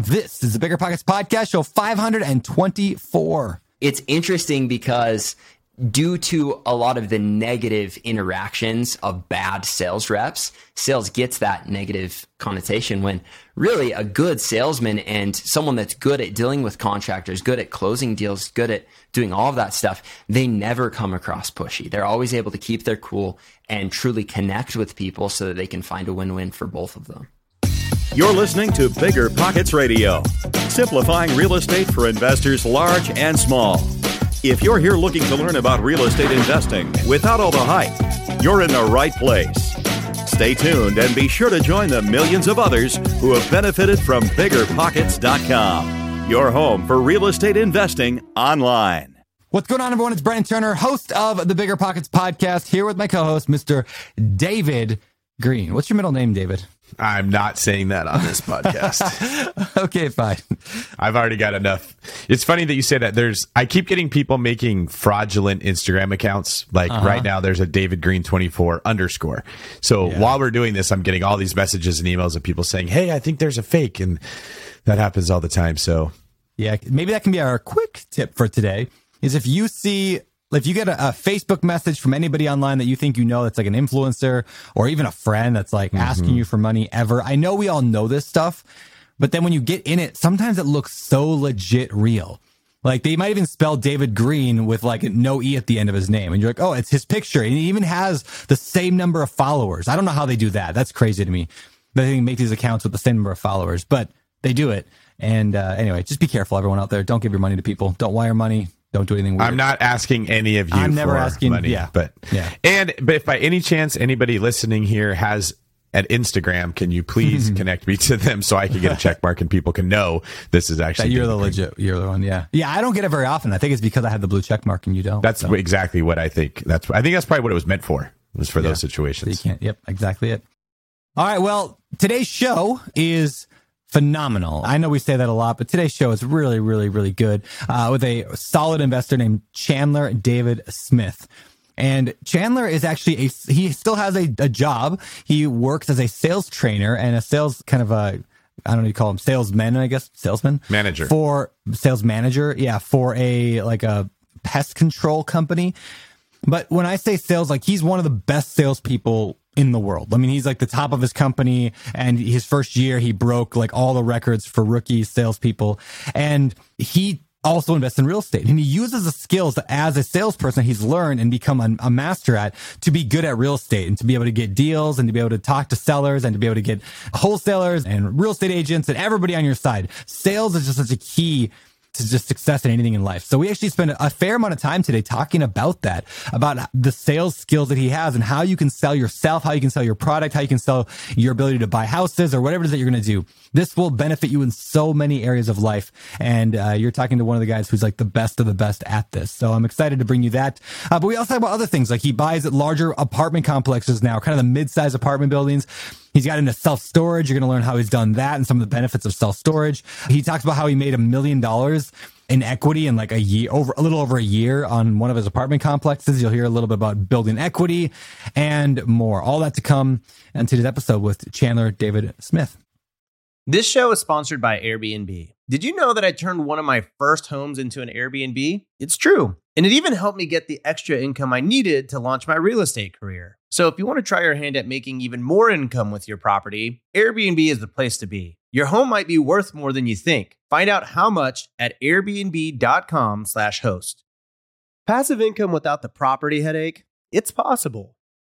This is the Bigger Pockets Podcast, show 524. It's interesting because due to a lot of the negative interactions of bad sales reps, sales gets that negative connotation when really a good salesman and someone that's good at dealing with contractors, good at closing deals, good at doing all of that stuff, they never come across pushy. They're always able to keep their cool and truly connect with people so that they can find a win-win for both of them. You're listening to Bigger Pockets Radio, simplifying real estate for investors large and small. If you're here looking to learn about real estate investing without all the hype, you're in the right place. Stay tuned and be sure to join the millions of others who have benefited from biggerpockets.com, your home for real estate investing online. What's going on, everyone? It's Brandon Turner, host of the Bigger Pockets podcast, here with my co host, Mr. David Greene. What's your middle name, David? I'm not saying that on this podcast. okay, fine. I've already got enough. It's funny that you say that. There's I keep getting people making fraudulent Instagram accounts. Like uh-huh. right now there's a David Green 24 underscore. So yeah. while we're doing this, I'm getting all these messages and emails of people saying, Hey, I think there's a fake and that happens all the time. So yeah, maybe that can be our quick tip for today is if you see if you get a, a, Facebook message from anybody online that you think you know that's like an influencer or even a friend that's like mm-hmm. asking you for money ever, I know we all know this stuff, but then when you get in it, sometimes it looks so legit real. Like they might even spell David Green with like no E at the end of his name. And you're like, oh, it's his picture. And he even has the same number of followers. I don't know how they do that. That's crazy to me. They make these accounts with the same number of followers, but they do it. And uh, anyway, just be careful, everyone out there. Don't give your money to people. Don't wire money. Don't do anything weird. I'm not asking any of you. I'm never asking. Money, yeah, but yeah. And but if by any chance anybody listening here has an Instagram, can you please mm-hmm. connect me to them so I can get a check mark and people can know this is actually that you're the legit, you're the one. Yeah, yeah. I don't get it very often. I think it's because I have the blue check mark and you don't. That's so. exactly what I think. That's I think that's probably what it was meant for. Was for yeah. those situations. So you can't. Yep, exactly it. All right. Well, today's show is phenomenal. I know we say that a lot, but today's show is really, really, really good uh, with a solid investor named Chandler David Smith. And Chandler is actually a, he still has a, a job. He works as a sales trainer and a sales kind of a, I don't know, you call him salesman, I guess, salesman, manager for sales manager. Yeah. For a, like a pest control company. But when I say sales, like he's one of the best salespeople in the world. I mean, he's like the top of his company and his first year, he broke like all the records for rookie salespeople. And he also invests in real estate and he uses the skills that as a salesperson he's learned and become a, a, master at to be good at real estate and to be able to get deals and to be able to talk to sellers and to be able to get wholesalers and real estate agents and everybody on your side. Sales is just such a key to just success in anything in life. So we actually spent a fair amount of time today talking about that, about the sales skills that he has and how you can sell yourself, how you can sell your product, how you can sell your ability to buy houses or whatever it is that you're going to do. This will benefit you in so many areas of life. And uh, you're talking to one of the guys who's like the best of the best at this. So I'm excited to bring you that. Uh, but we also talk about other things like he buys at larger apartment complexes now, kind of the mid-sized apartment buildings. He's got into self storage. You're going to learn how he's done that and some of the benefits of self storage. He talks about how he made a million dollars in equity in like a year over a little over a year on one of his apartment complexes. You'll hear a little bit about building equity and more. All that to come in today's episode with Chandler David Smith. This show is sponsored by Airbnb. Did you know that I turned one of my first homes into an Airbnb? It's true. And it even helped me get the extra income I needed to launch my real estate career. So if you want to try your hand at making even more income with your property, Airbnb is the place to be. Your home might be worth more than you think. Find out how much at airbnb.com/host. Passive income without the property headache? It's possible.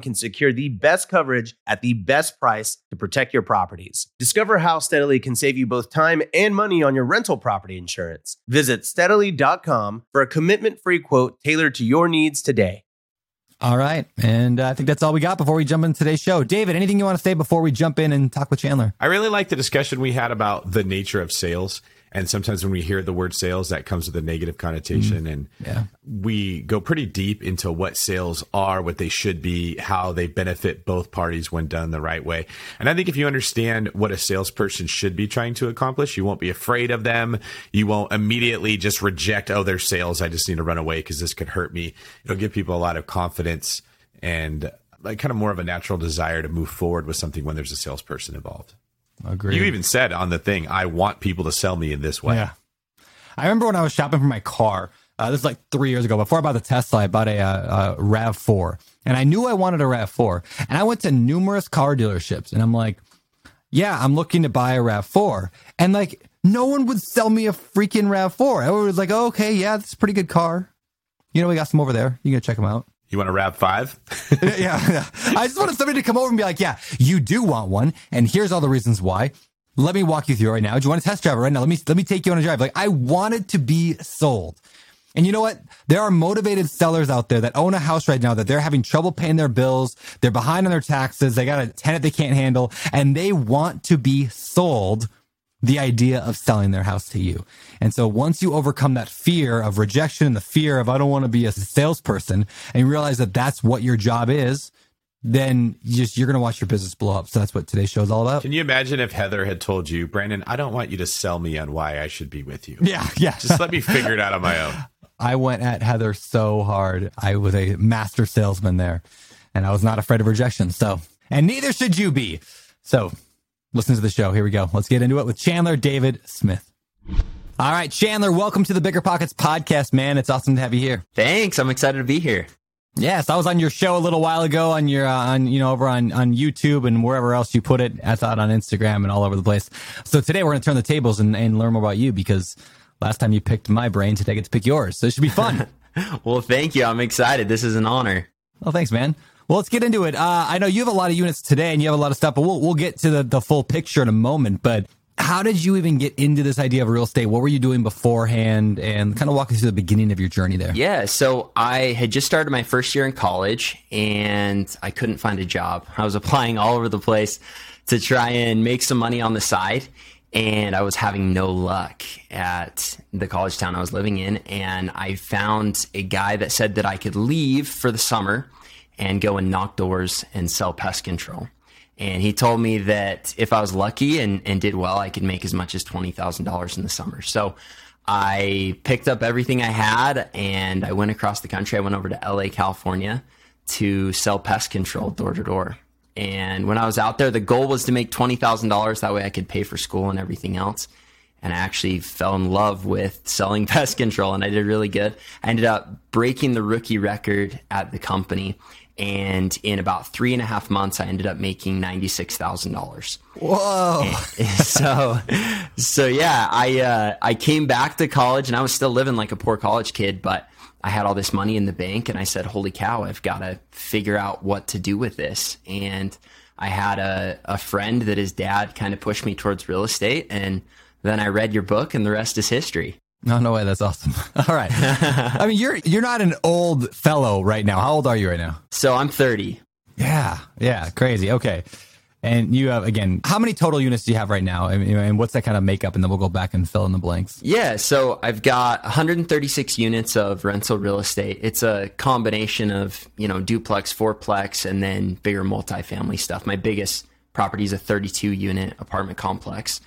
can secure the best coverage at the best price to protect your properties. Discover how Steadily can save you both time and money on your rental property insurance. Visit steadily.com for a commitment free quote tailored to your needs today. All right. And I think that's all we got before we jump into today's show. David, anything you want to say before we jump in and talk with Chandler? I really like the discussion we had about the nature of sales. And sometimes when we hear the word sales, that comes with a negative connotation. Mm, and yeah. we go pretty deep into what sales are, what they should be, how they benefit both parties when done the right way. And I think if you understand what a salesperson should be trying to accomplish, you won't be afraid of them. You won't immediately just reject, oh, they're sales. I just need to run away because this could hurt me. It'll give people a lot of confidence and like kind of more of a natural desire to move forward with something when there's a salesperson involved. Agree. You even said on the thing, I want people to sell me in this way. Yeah. I remember when I was shopping for my car. Uh, this is like three years ago. Before I bought the Tesla, I bought a, uh, a Rav Four, and I knew I wanted a Rav Four. And I went to numerous car dealerships, and I'm like, "Yeah, I'm looking to buy a Rav Four," and like no one would sell me a freaking Rav Four. Everyone was like, oh, "Okay, yeah, that's a pretty good car." You know, we got some over there. You can check them out. You want a Rav Five? yeah, yeah. I just wanted somebody to come over and be like, "Yeah, you do want one, and here's all the reasons why." Let me walk you through right now. Do you want to test drive it right now? Let me let me take you on a drive. Like I wanted to be sold. And you know what? There are motivated sellers out there that own a house right now that they're having trouble paying their bills. They're behind on their taxes. They got a tenant they can't handle and they want to be sold the idea of selling their house to you. And so once you overcome that fear of rejection and the fear of, I don't want to be a salesperson and you realize that that's what your job is, then you just, you're going to watch your business blow up. So that's what today's show is all about. Can you imagine if Heather had told you, Brandon, I don't want you to sell me on why I should be with you. Yeah. Yeah. Just let me figure it out on my own. I went at Heather so hard. I was a master salesman there and I was not afraid of rejection. So, and neither should you be. So listen to the show. Here we go. Let's get into it with Chandler David Smith. All right, Chandler, welcome to the Bigger Pockets podcast, man. It's awesome to have you here. Thanks. I'm excited to be here. Yes, I was on your show a little while ago on your uh, on you know over on on YouTube and wherever else you put it. I thought on Instagram and all over the place. So today we're going to turn the tables and, and learn more about you because last time you picked my brain, today I get to pick yours. So it should be fun. well, thank you. I'm excited. This is an honor. Well, thanks, man. Well, let's get into it. Uh, I know you have a lot of units today and you have a lot of stuff, but we'll, we'll get to the, the full picture in a moment. But how did you even get into this idea of real estate? What were you doing beforehand and kind of walk us through the beginning of your journey there? Yeah. So I had just started my first year in college and I couldn't find a job. I was applying all over the place to try and make some money on the side. And I was having no luck at the college town I was living in. And I found a guy that said that I could leave for the summer and go and knock doors and sell pest control. And he told me that if I was lucky and, and did well, I could make as much as $20,000 in the summer. So I picked up everything I had and I went across the country. I went over to LA, California to sell pest control door to door. And when I was out there, the goal was to make $20,000. That way I could pay for school and everything else. And I actually fell in love with selling pest control and I did really good. I ended up breaking the rookie record at the company and in about three and a half months, I ended up making ninety six thousand dollars. Whoa! So, so yeah, I uh, I came back to college, and I was still living like a poor college kid, but I had all this money in the bank, and I said, "Holy cow! I've got to figure out what to do with this." And I had a a friend that his dad kind of pushed me towards real estate, and then I read your book, and the rest is history. No, no way. That's awesome. All right. I mean, you're you're not an old fellow right now. How old are you right now? So I'm 30. Yeah, yeah, crazy. Okay. And you have again, how many total units do you have right now, and, and what's that kind of makeup? And then we'll go back and fill in the blanks. Yeah, so I've got 136 units of rental real estate. It's a combination of you know duplex, fourplex, and then bigger multifamily stuff. My biggest property is a 32 unit apartment complex,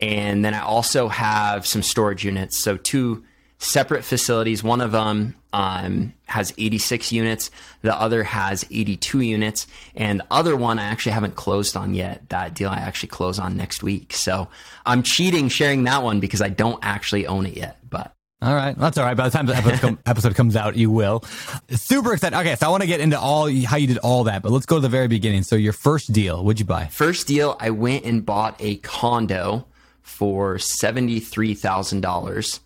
and then I also have some storage units. So two separate facilities. One of them um, has 86 units, the other has 82 units, and the other one I actually haven't closed on yet. That deal I actually close on next week. So I'm cheating sharing that one because I don't actually own it yet. But all right, that's all right. By the time the episode, episode comes out, you will. Super excited. Okay, so I want to get into all how you did all that, but let's go to the very beginning. So your first deal, what'd you buy? First deal, I went and bought a condo for seventy three thousand dollars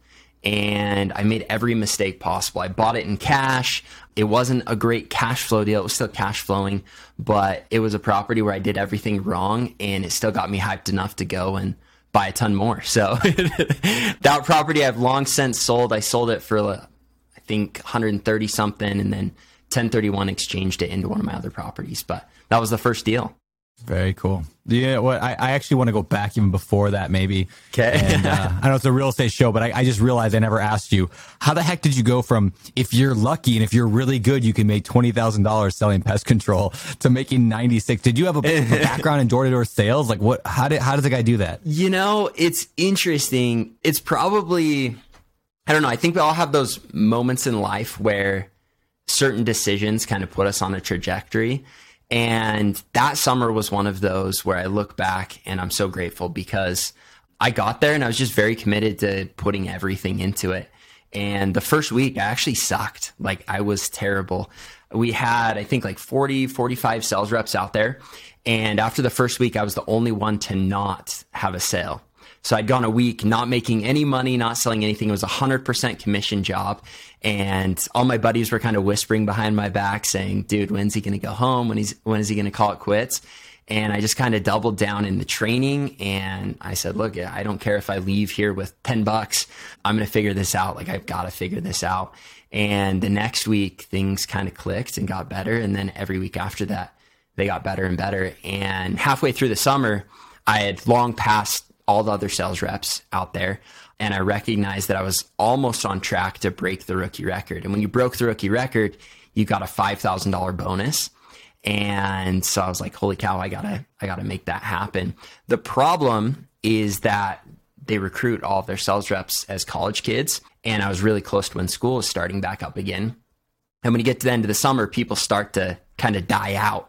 and I made every mistake possible. I bought it in cash. It wasn't a great cash flow deal. It was still cash flowing, but it was a property where I did everything wrong and it still got me hyped enough to go and buy a ton more. So that property I've long since sold. I sold it for I think 130 something and then 1031 exchanged it into one of my other properties, but that was the first deal. Very cool. Yeah, well, I, I actually want to go back even before that, maybe. Okay. And uh, I know it's a real estate show, but I, I, just realized I never asked you how the heck did you go from if you're lucky and if you're really good, you can make twenty thousand dollars selling pest control to making ninety six. Did you have a, a background in door to door sales? Like what? How did how does a guy do that? You know, it's interesting. It's probably I don't know. I think we all have those moments in life where certain decisions kind of put us on a trajectory. And that summer was one of those where I look back and I'm so grateful because I got there and I was just very committed to putting everything into it. And the first week I actually sucked. Like I was terrible. We had, I think like 40, 45 sales reps out there. And after the first week, I was the only one to not have a sale. So I'd gone a week not making any money, not selling anything. It was a hundred percent commission job. And all my buddies were kind of whispering behind my back saying, dude, when's he going to go home? When he's, when is he going to call it quits? And I just kind of doubled down in the training. And I said, look, I don't care if I leave here with 10 bucks. I'm going to figure this out. Like I've got to figure this out. And the next week things kind of clicked and got better. And then every week after that, they got better and better. And halfway through the summer, I had long passed all the other sales reps out there. And I recognized that I was almost on track to break the rookie record. And when you broke the rookie record, you got a $5,000 bonus. And so I was like, holy cow, I gotta, I gotta make that happen. The problem is that they recruit all of their sales reps as college kids. And I was really close to when school was starting back up again. And when you get to the end of the summer, people start to kind of die out.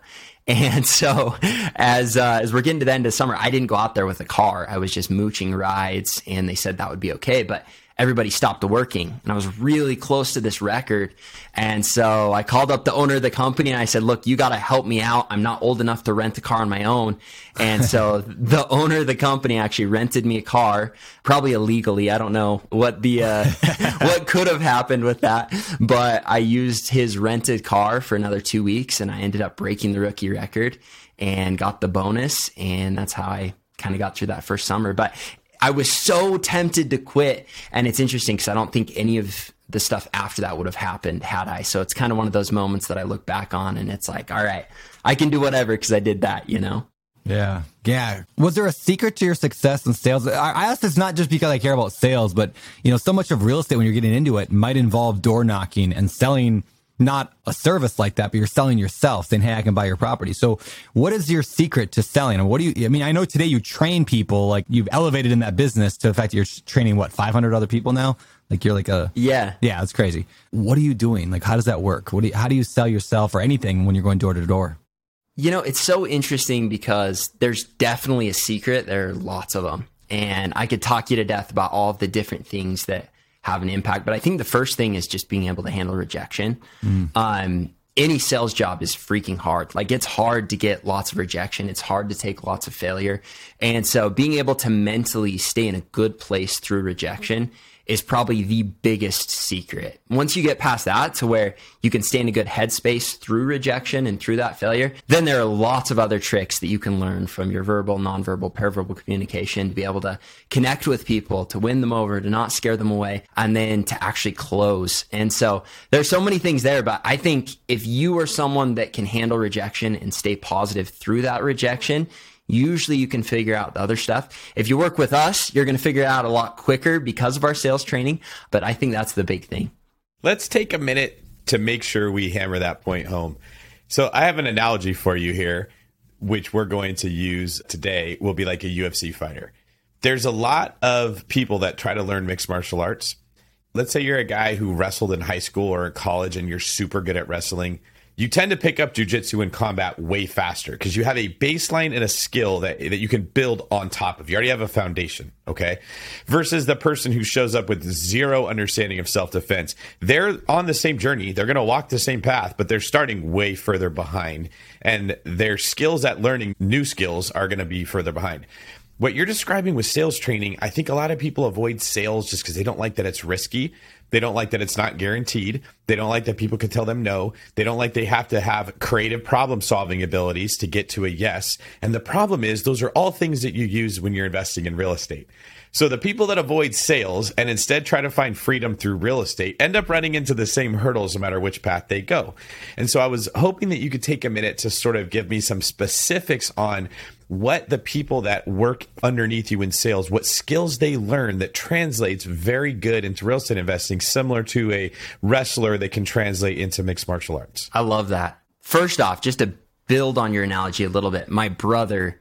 And so, as uh, as we're getting to the end of summer, I didn't go out there with a car. I was just mooching rides, and they said that would be okay. But everybody stopped working and I was really close to this record. And so I called up the owner of the company and I said, look, you got to help me out. I'm not old enough to rent a car on my own. And so the owner of the company actually rented me a car, probably illegally. I don't know what the, uh, what could have happened with that, but I used his rented car for another two weeks and I ended up breaking the rookie record and got the bonus. And that's how I kind of got through that first summer. But I was so tempted to quit. And it's interesting because I don't think any of the stuff after that would have happened had I. So it's kind of one of those moments that I look back on and it's like, all right, I can do whatever because I did that, you know? Yeah. Yeah. Was there a secret to your success in sales? I ask this not just because I care about sales, but you know, so much of real estate when you're getting into it might involve door knocking and selling not a service like that, but you're selling yourself, saying, Hey, I can buy your property. So what is your secret to selling? And what do you, I mean, I know today you train people, like you've elevated in that business to the fact that you're training what, 500 other people now? Like you're like a, yeah, yeah, it's crazy. What are you doing? Like, how does that work? What do you, how do you sell yourself or anything when you're going door to door? You know, it's so interesting because there's definitely a secret. There are lots of them. And I could talk you to death about all of the different things that have an impact. But I think the first thing is just being able to handle rejection. Mm. Um, any sales job is freaking hard. Like it's hard to get lots of rejection. It's hard to take lots of failure. And so being able to mentally stay in a good place through rejection is probably the biggest secret. Once you get past that to where you can stay in a good headspace through rejection and through that failure, then there are lots of other tricks that you can learn from your verbal, nonverbal, paraverbal communication to be able to connect with people, to win them over, to not scare them away, and then to actually close. And so there's so many things there, but I think if you are someone that can handle rejection and stay positive through that rejection, Usually you can figure out the other stuff. If you work with us, you're going to figure it out a lot quicker because of our sales training. But I think that's the big thing. Let's take a minute to make sure we hammer that point home. So I have an analogy for you here, which we're going to use today will be like a UFC fighter. There's a lot of people that try to learn mixed martial arts. Let's say you're a guy who wrestled in high school or in college and you're super good at wrestling you tend to pick up jujitsu in combat way faster because you have a baseline and a skill that, that you can build on top of. You already have a foundation, okay? Versus the person who shows up with zero understanding of self defense. They're on the same journey, they're going to walk the same path, but they're starting way further behind. And their skills at learning new skills are going to be further behind. What you're describing with sales training, I think a lot of people avoid sales just because they don't like that it's risky. They don't like that it's not guaranteed. They don't like that people can tell them no. They don't like they have to have creative problem solving abilities to get to a yes. And the problem is, those are all things that you use when you're investing in real estate. So the people that avoid sales and instead try to find freedom through real estate end up running into the same hurdles no matter which path they go. And so I was hoping that you could take a minute to sort of give me some specifics on what the people that work underneath you in sales, what skills they learn that translates very good into real estate investing, similar to a wrestler that can translate into mixed martial arts. I love that. First off, just to build on your analogy a little bit, my brother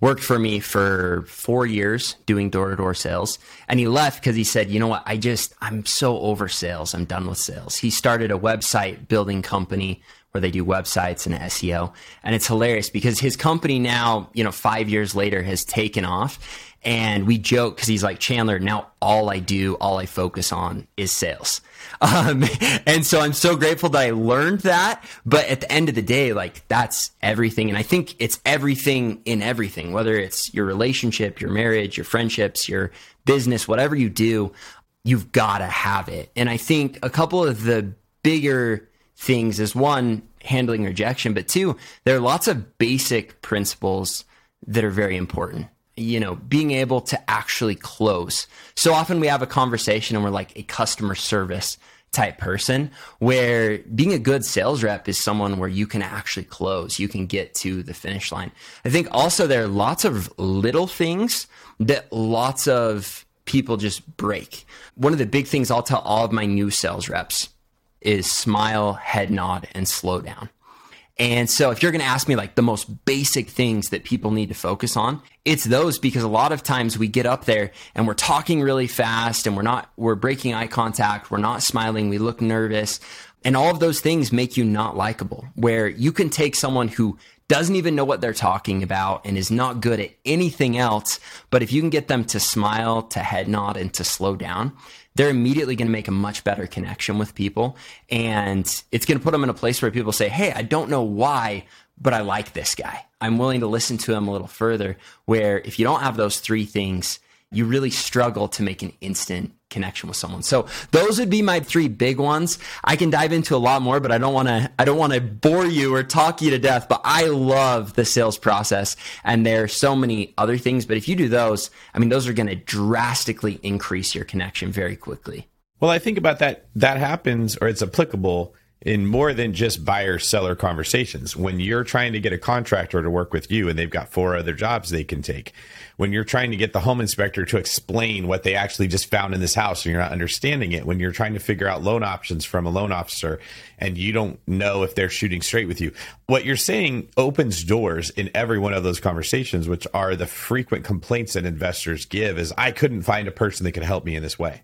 worked for me for four years doing door to door sales. And he left because he said, you know what? I just, I'm so over sales. I'm done with sales. He started a website building company they do websites and SEO. And it's hilarious because his company now, you know, five years later has taken off. And we joke because he's like, Chandler, now all I do, all I focus on is sales. Um, and so I'm so grateful that I learned that. But at the end of the day, like that's everything. And I think it's everything in everything, whether it's your relationship, your marriage, your friendships, your business, whatever you do, you've got to have it. And I think a couple of the bigger things is one, handling rejection, but two, there are lots of basic principles that are very important. You know, being able to actually close. So often we have a conversation and we're like a customer service type person where being a good sales rep is someone where you can actually close, you can get to the finish line. I think also there are lots of little things that lots of people just break. One of the big things I'll tell all of my new sales reps is smile, head nod, and slow down. And so if you're going to ask me like the most basic things that people need to focus on, it's those because a lot of times we get up there and we're talking really fast and we're not, we're breaking eye contact. We're not smiling. We look nervous. And all of those things make you not likable where you can take someone who doesn't even know what they're talking about and is not good at anything else. But if you can get them to smile, to head nod, and to slow down, they're immediately going to make a much better connection with people. And it's going to put them in a place where people say, Hey, I don't know why, but I like this guy. I'm willing to listen to him a little further. Where if you don't have those three things, you really struggle to make an instant connection with someone. So those would be my three big ones. I can dive into a lot more, but I don't want to I don't want to bore you or talk you to death, but I love the sales process and there are so many other things, but if you do those, I mean those are going to drastically increase your connection very quickly. Well, I think about that that happens or it's applicable in more than just buyer seller conversations. When you're trying to get a contractor to work with you and they've got four other jobs they can take, when you're trying to get the home inspector to explain what they actually just found in this house and you're not understanding it, when you're trying to figure out loan options from a loan officer and you don't know if they're shooting straight with you, what you're saying opens doors in every one of those conversations, which are the frequent complaints that investors give is I couldn't find a person that could help me in this way.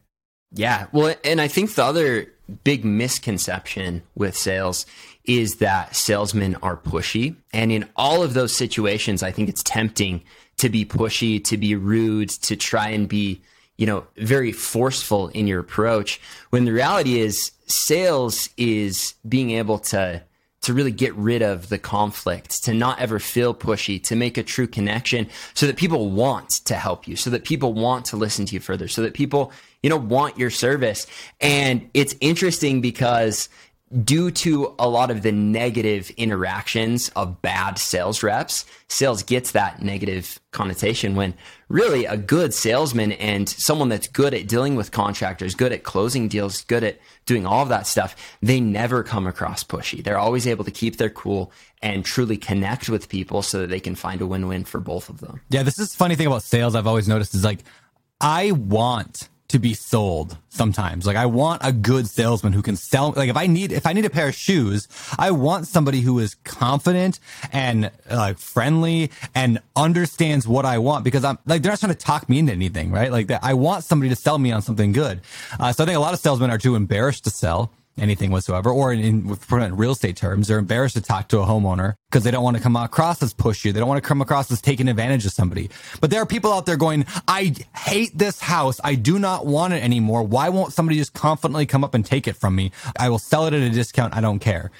Yeah. Well, and I think the other big misconception with sales is that salesmen are pushy. And in all of those situations, I think it's tempting to be pushy, to be rude, to try and be, you know, very forceful in your approach. When the reality is sales is being able to to really get rid of the conflict, to not ever feel pushy, to make a true connection so that people want to help you, so that people want to listen to you further, so that people, you know, want your service. And it's interesting because due to a lot of the negative interactions of bad sales reps, sales gets that negative connotation when really a good salesman and someone that's good at dealing with contractors, good at closing deals, good at doing all of that stuff, they never come across pushy. They're always able to keep their cool and truly connect with people so that they can find a win-win for both of them. Yeah, this is funny thing about sales I've always noticed is like I want to be sold sometimes. Like I want a good salesman who can sell like if I need if I need a pair of shoes, I want somebody who is confident and like friendly and understands what I want because I'm like they're not trying to talk me into anything, right? Like that I want somebody to sell me on something good. Uh, so I think a lot of salesmen are too embarrassed to sell anything whatsoever, or in, in real estate terms, they're embarrassed to talk to a homeowner because they don't want to come across as pushy. They don't want to come across as taking advantage of somebody. But there are people out there going, I hate this house. I do not want it anymore. Why won't somebody just confidently come up and take it from me? I will sell it at a discount. I don't care.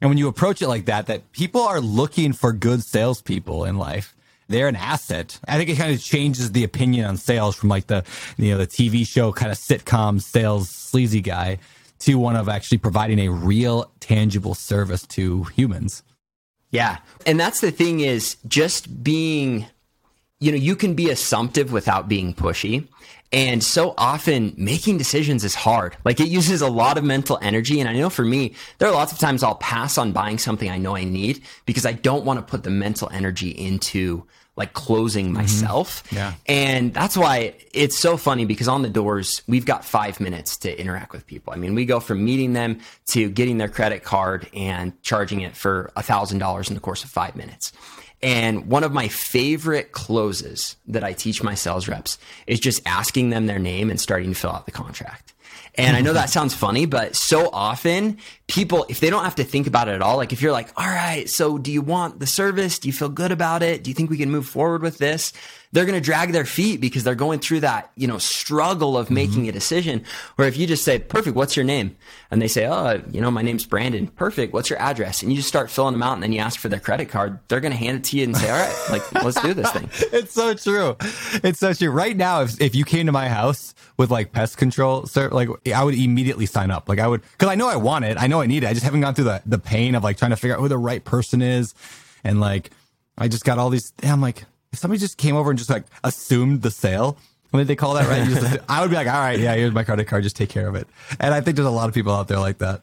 And when you approach it like that, that people are looking for good salespeople in life they're an asset. I think it kind of changes the opinion on sales from like the you know the TV show kind of sitcom sales sleazy guy to one of actually providing a real tangible service to humans. Yeah. And that's the thing is just being, you know, you can be assumptive without being pushy. And so often making decisions is hard. Like it uses a lot of mental energy. And I know for me, there are lots of times I'll pass on buying something I know I need because I don't want to put the mental energy into like closing mm-hmm. myself. Mm-hmm. Yeah. And that's why it's so funny because on the doors, we've got five minutes to interact with people. I mean, we go from meeting them to getting their credit card and charging it for a thousand dollars in the course of five minutes. And one of my favorite closes that I teach my sales reps is just asking them their name and starting to fill out the contract. And I know that sounds funny, but so often people, if they don't have to think about it at all, like if you're like, all right, so do you want the service? Do you feel good about it? Do you think we can move forward with this? They're going to drag their feet because they're going through that, you know, struggle of making mm-hmm. a decision. Or if you just say, perfect, what's your name? And they say, oh, you know, my name's Brandon. Perfect. What's your address? And you just start filling them out and then you ask for their credit card. They're going to hand it to you and say, all right, like, let's do this thing. it's so true. It's so true. Right now, if, if you came to my house with like pest control, sir, like I would immediately sign up. Like I would, cause I know I want it. I know I need it. I just haven't gone through the, the pain of like trying to figure out who the right person is. And like, I just got all these, I'm like, if somebody just came over and just like assumed the sale, what did they call that? Right? Just, I would be like, all right, yeah, here's my credit card, just take care of it. And I think there's a lot of people out there like that.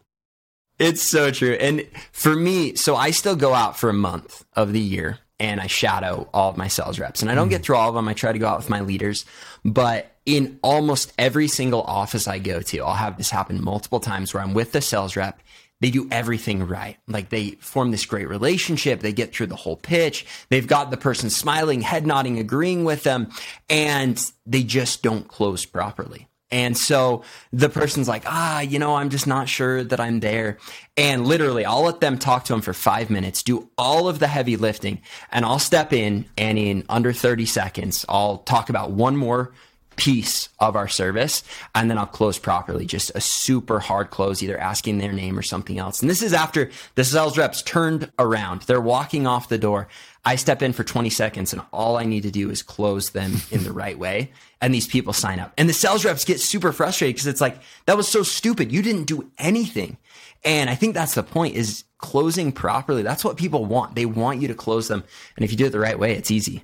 It's so true. And for me, so I still go out for a month of the year and I shadow all of my sales reps. And I don't get mm. through all of them. I try to go out with my leaders. But in almost every single office I go to, I'll have this happen multiple times where I'm with the sales rep they do everything right. Like they form this great relationship. They get through the whole pitch. They've got the person smiling, head nodding, agreeing with them, and they just don't close properly. And so the person's like, ah, you know, I'm just not sure that I'm there. And literally, I'll let them talk to them for five minutes, do all of the heavy lifting, and I'll step in and in under 30 seconds, I'll talk about one more piece of our service and then I'll close properly. Just a super hard close, either asking their name or something else. And this is after the sales reps turned around. They're walking off the door. I step in for 20 seconds and all I need to do is close them in the right way. And these people sign up. And the sales reps get super frustrated because it's like, that was so stupid. You didn't do anything. And I think that's the point is closing properly. That's what people want. They want you to close them. And if you do it the right way, it's easy.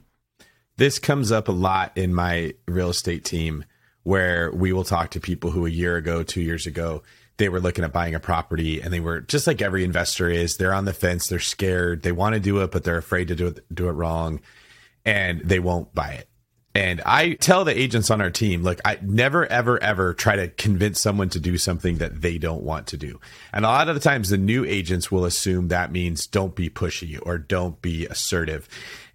This comes up a lot in my real estate team where we will talk to people who a year ago, two years ago, they were looking at buying a property and they were just like every investor is. They're on the fence. They're scared. They want to do it, but they're afraid to do it, do it wrong and they won't buy it. And I tell the agents on our team, look, I never, ever, ever try to convince someone to do something that they don't want to do. And a lot of the times the new agents will assume that means don't be pushy or don't be assertive.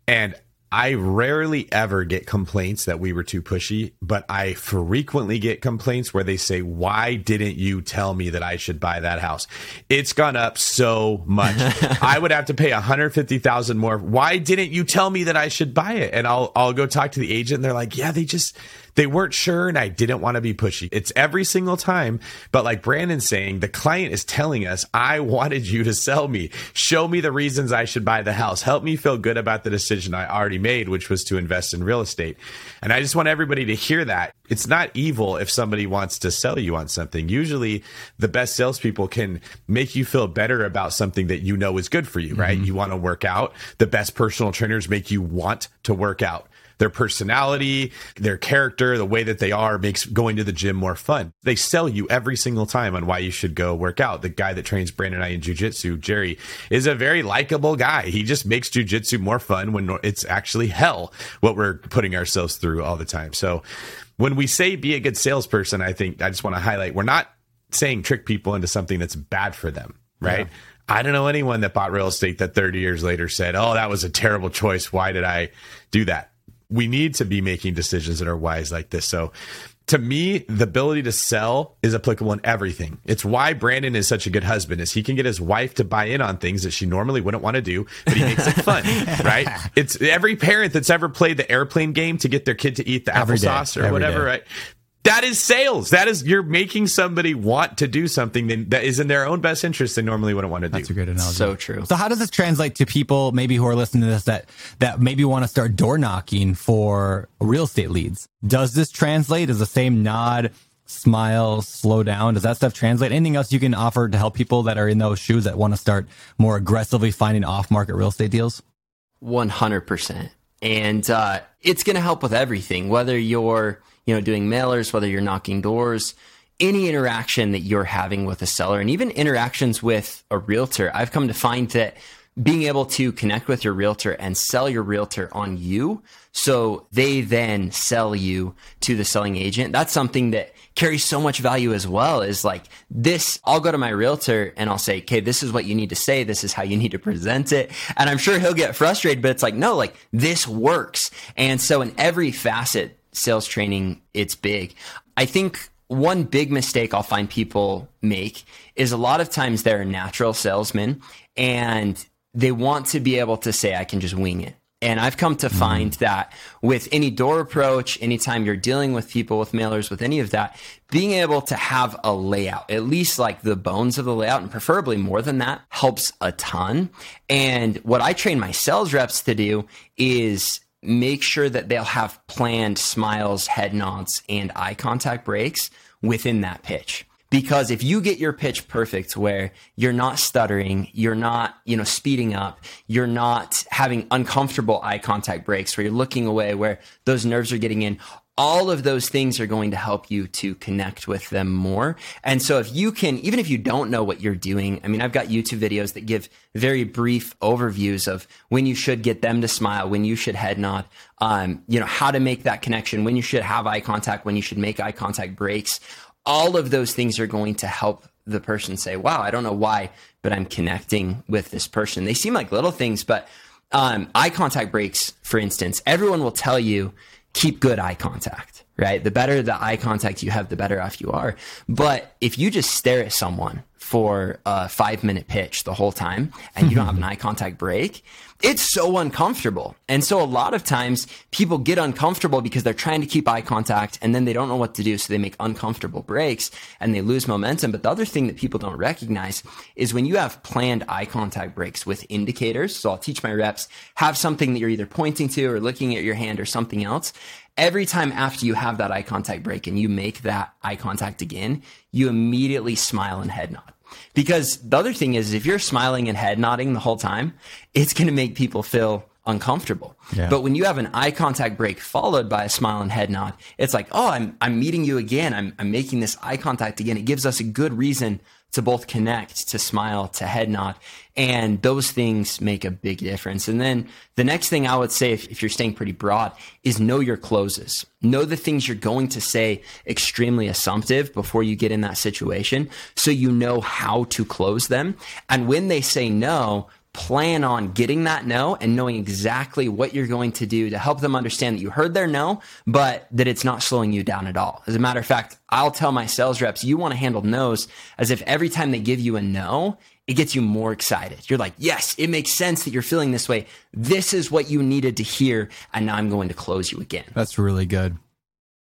And I rarely ever get complaints that we were too pushy, but I frequently get complaints where they say, Why didn't you tell me that I should buy that house? It's gone up so much. I would have to pay 150,000 more. Why didn't you tell me that I should buy it? And I'll I'll go talk to the agent and they're like, Yeah, they just they weren't sure and I didn't want to be pushy. It's every single time. But like Brandon's saying, the client is telling us, I wanted you to sell me. Show me the reasons I should buy the house. Help me feel good about the decision I already made, which was to invest in real estate. And I just want everybody to hear that. It's not evil if somebody wants to sell you on something. Usually the best salespeople can make you feel better about something that you know is good for you, right? Mm-hmm. You want to work out. The best personal trainers make you want to work out their personality, their character, the way that they are makes going to the gym more fun. They sell you every single time on why you should go work out. The guy that trains Brandon and I in jujitsu, Jerry, is a very likable guy. He just makes jujitsu more fun when it's actually hell what we're putting ourselves through all the time. So when we say be a good salesperson, I think I just want to highlight we're not saying trick people into something that's bad for them, right? Yeah. I don't know anyone that bought real estate that 30 years later said, Oh, that was a terrible choice. Why did I do that? We need to be making decisions that are wise like this. So to me, the ability to sell is applicable in everything. It's why Brandon is such a good husband is he can get his wife to buy in on things that she normally wouldn't want to do, but he makes it fun, right? It's every parent that's ever played the airplane game to get their kid to eat the applesauce or whatever, day. right? That is sales. That is you're making somebody want to do something that is in their own best interest they normally wouldn't want to do. That's a great analogy. So true. So how does this translate to people maybe who are listening to this that that maybe want to start door knocking for real estate leads? Does this translate? Is the same nod, smile, slow down? Does that stuff translate? Anything else you can offer to help people that are in those shoes that want to start more aggressively finding off market real estate deals? One hundred percent. And uh, it's going to help with everything, whether you're you know, doing mailers, whether you're knocking doors, any interaction that you're having with a seller and even interactions with a realtor, I've come to find that being able to connect with your realtor and sell your realtor on you so they then sell you to the selling agent that's something that carries so much value as well is like this i'll go to my realtor and i'll say okay this is what you need to say. This is how you need to present it. And i'm sure he'll get frustrated but it's like no like this works. And so in every facet sales training, it's big. I think one big mistake I'll find people make is a lot of times they're natural salesmen and they want to be able to say, I can just wing it. And I've come to find mm. that with any door approach, anytime you're dealing with people, with mailers, with any of that, being able to have a layout, at least like the bones of the layout, and preferably more than that, helps a ton. And what I train my sales reps to do is make sure that they'll have planned smiles, head nods, and eye contact breaks within that pitch. Because if you get your pitch perfect where you're not stuttering, you're not, you know, speeding up, you're not having uncomfortable eye contact breaks where you're looking away, where those nerves are getting in, all of those things are going to help you to connect with them more. And so if you can, even if you don't know what you're doing, I mean, I've got YouTube videos that give very brief overviews of when you should get them to smile, when you should head nod, um, you know, how to make that connection, when you should have eye contact, when you should make eye contact breaks. All of those things are going to help the person say, wow, I don't know why, but I'm connecting with this person. They seem like little things, but um, eye contact breaks, for instance, everyone will tell you keep good eye contact, right? The better the eye contact you have, the better off you are. But if you just stare at someone for a five minute pitch the whole time and you don't have an eye contact break, it's so uncomfortable. And so a lot of times people get uncomfortable because they're trying to keep eye contact and then they don't know what to do. So they make uncomfortable breaks and they lose momentum. But the other thing that people don't recognize is when you have planned eye contact breaks with indicators. So I'll teach my reps, have something that you're either pointing to or looking at your hand or something else every time after you have that eye contact break and you make that eye contact again, you immediately smile and head nod. Because the other thing is, if you're smiling and head nodding the whole time, it's going to make people feel uncomfortable. Yeah. But when you have an eye contact break followed by a smile and head nod, it's like, oh, I'm, I'm meeting you again. I'm, I'm making this eye contact again. It gives us a good reason to both connect, to smile, to head nod. And those things make a big difference. And then the next thing I would say, if, if, you're staying pretty broad, is know your closes. Know the things you're going to say extremely assumptive before you get in that situation. So you know how to close them. And when they say no, plan on getting that no and knowing exactly what you're going to do to help them understand that you heard their no, but that it's not slowing you down at all. As a matter of fact, I'll tell my sales reps, you want to handle no's as if every time they give you a no, it gets you more excited. You're like, yes, it makes sense that you're feeling this way. This is what you needed to hear. And now I'm going to close you again. That's really good.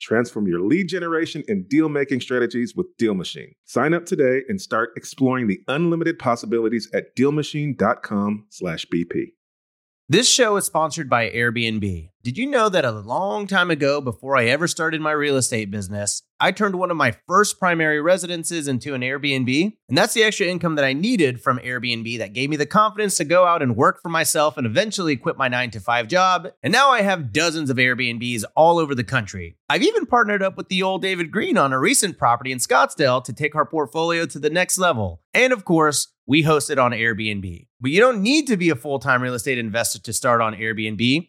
Transform your lead generation and deal making strategies with Deal Machine. Sign up today and start exploring the unlimited possibilities at dealmachine.com/bp. This show is sponsored by Airbnb. Did you know that a long time ago, before I ever started my real estate business, I turned one of my first primary residences into an Airbnb? And that's the extra income that I needed from Airbnb that gave me the confidence to go out and work for myself and eventually quit my nine to five job. And now I have dozens of Airbnbs all over the country. I've even partnered up with the old David Greene on a recent property in Scottsdale to take our portfolio to the next level. And of course, we host it on Airbnb. But you don't need to be a full time real estate investor to start on Airbnb.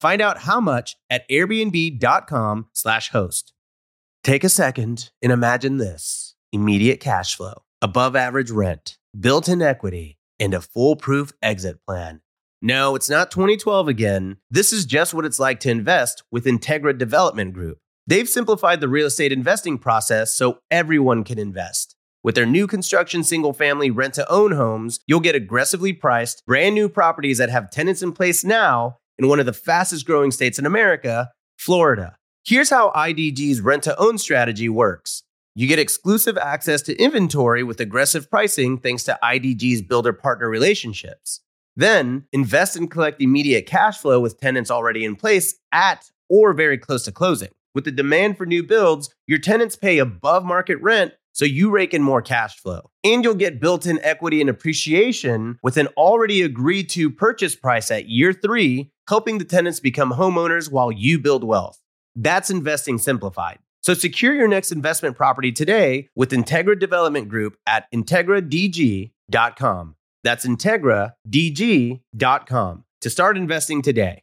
Find out how much at airbnb.com/slash host. Take a second and imagine this immediate cash flow, above average rent, built in equity, and a foolproof exit plan. No, it's not 2012 again. This is just what it's like to invest with Integra Development Group. They've simplified the real estate investing process so everyone can invest. With their new construction single family rent to own homes, you'll get aggressively priced, brand new properties that have tenants in place now in one of the fastest growing states in America, Florida. Here's how IDG's rent to own strategy works. You get exclusive access to inventory with aggressive pricing thanks to IDG's builder partner relationships. Then invest and collect immediate cash flow with tenants already in place at or very close to closing. With the demand for new builds, your tenants pay above market rent, so you rake in more cash flow. And you'll get built in equity and appreciation with an already agreed to purchase price at year three, helping the tenants become homeowners while you build wealth. That's investing simplified. So secure your next investment property today with Integra Development Group at IntegraDG.com. That's IntegraDG.com to start investing today.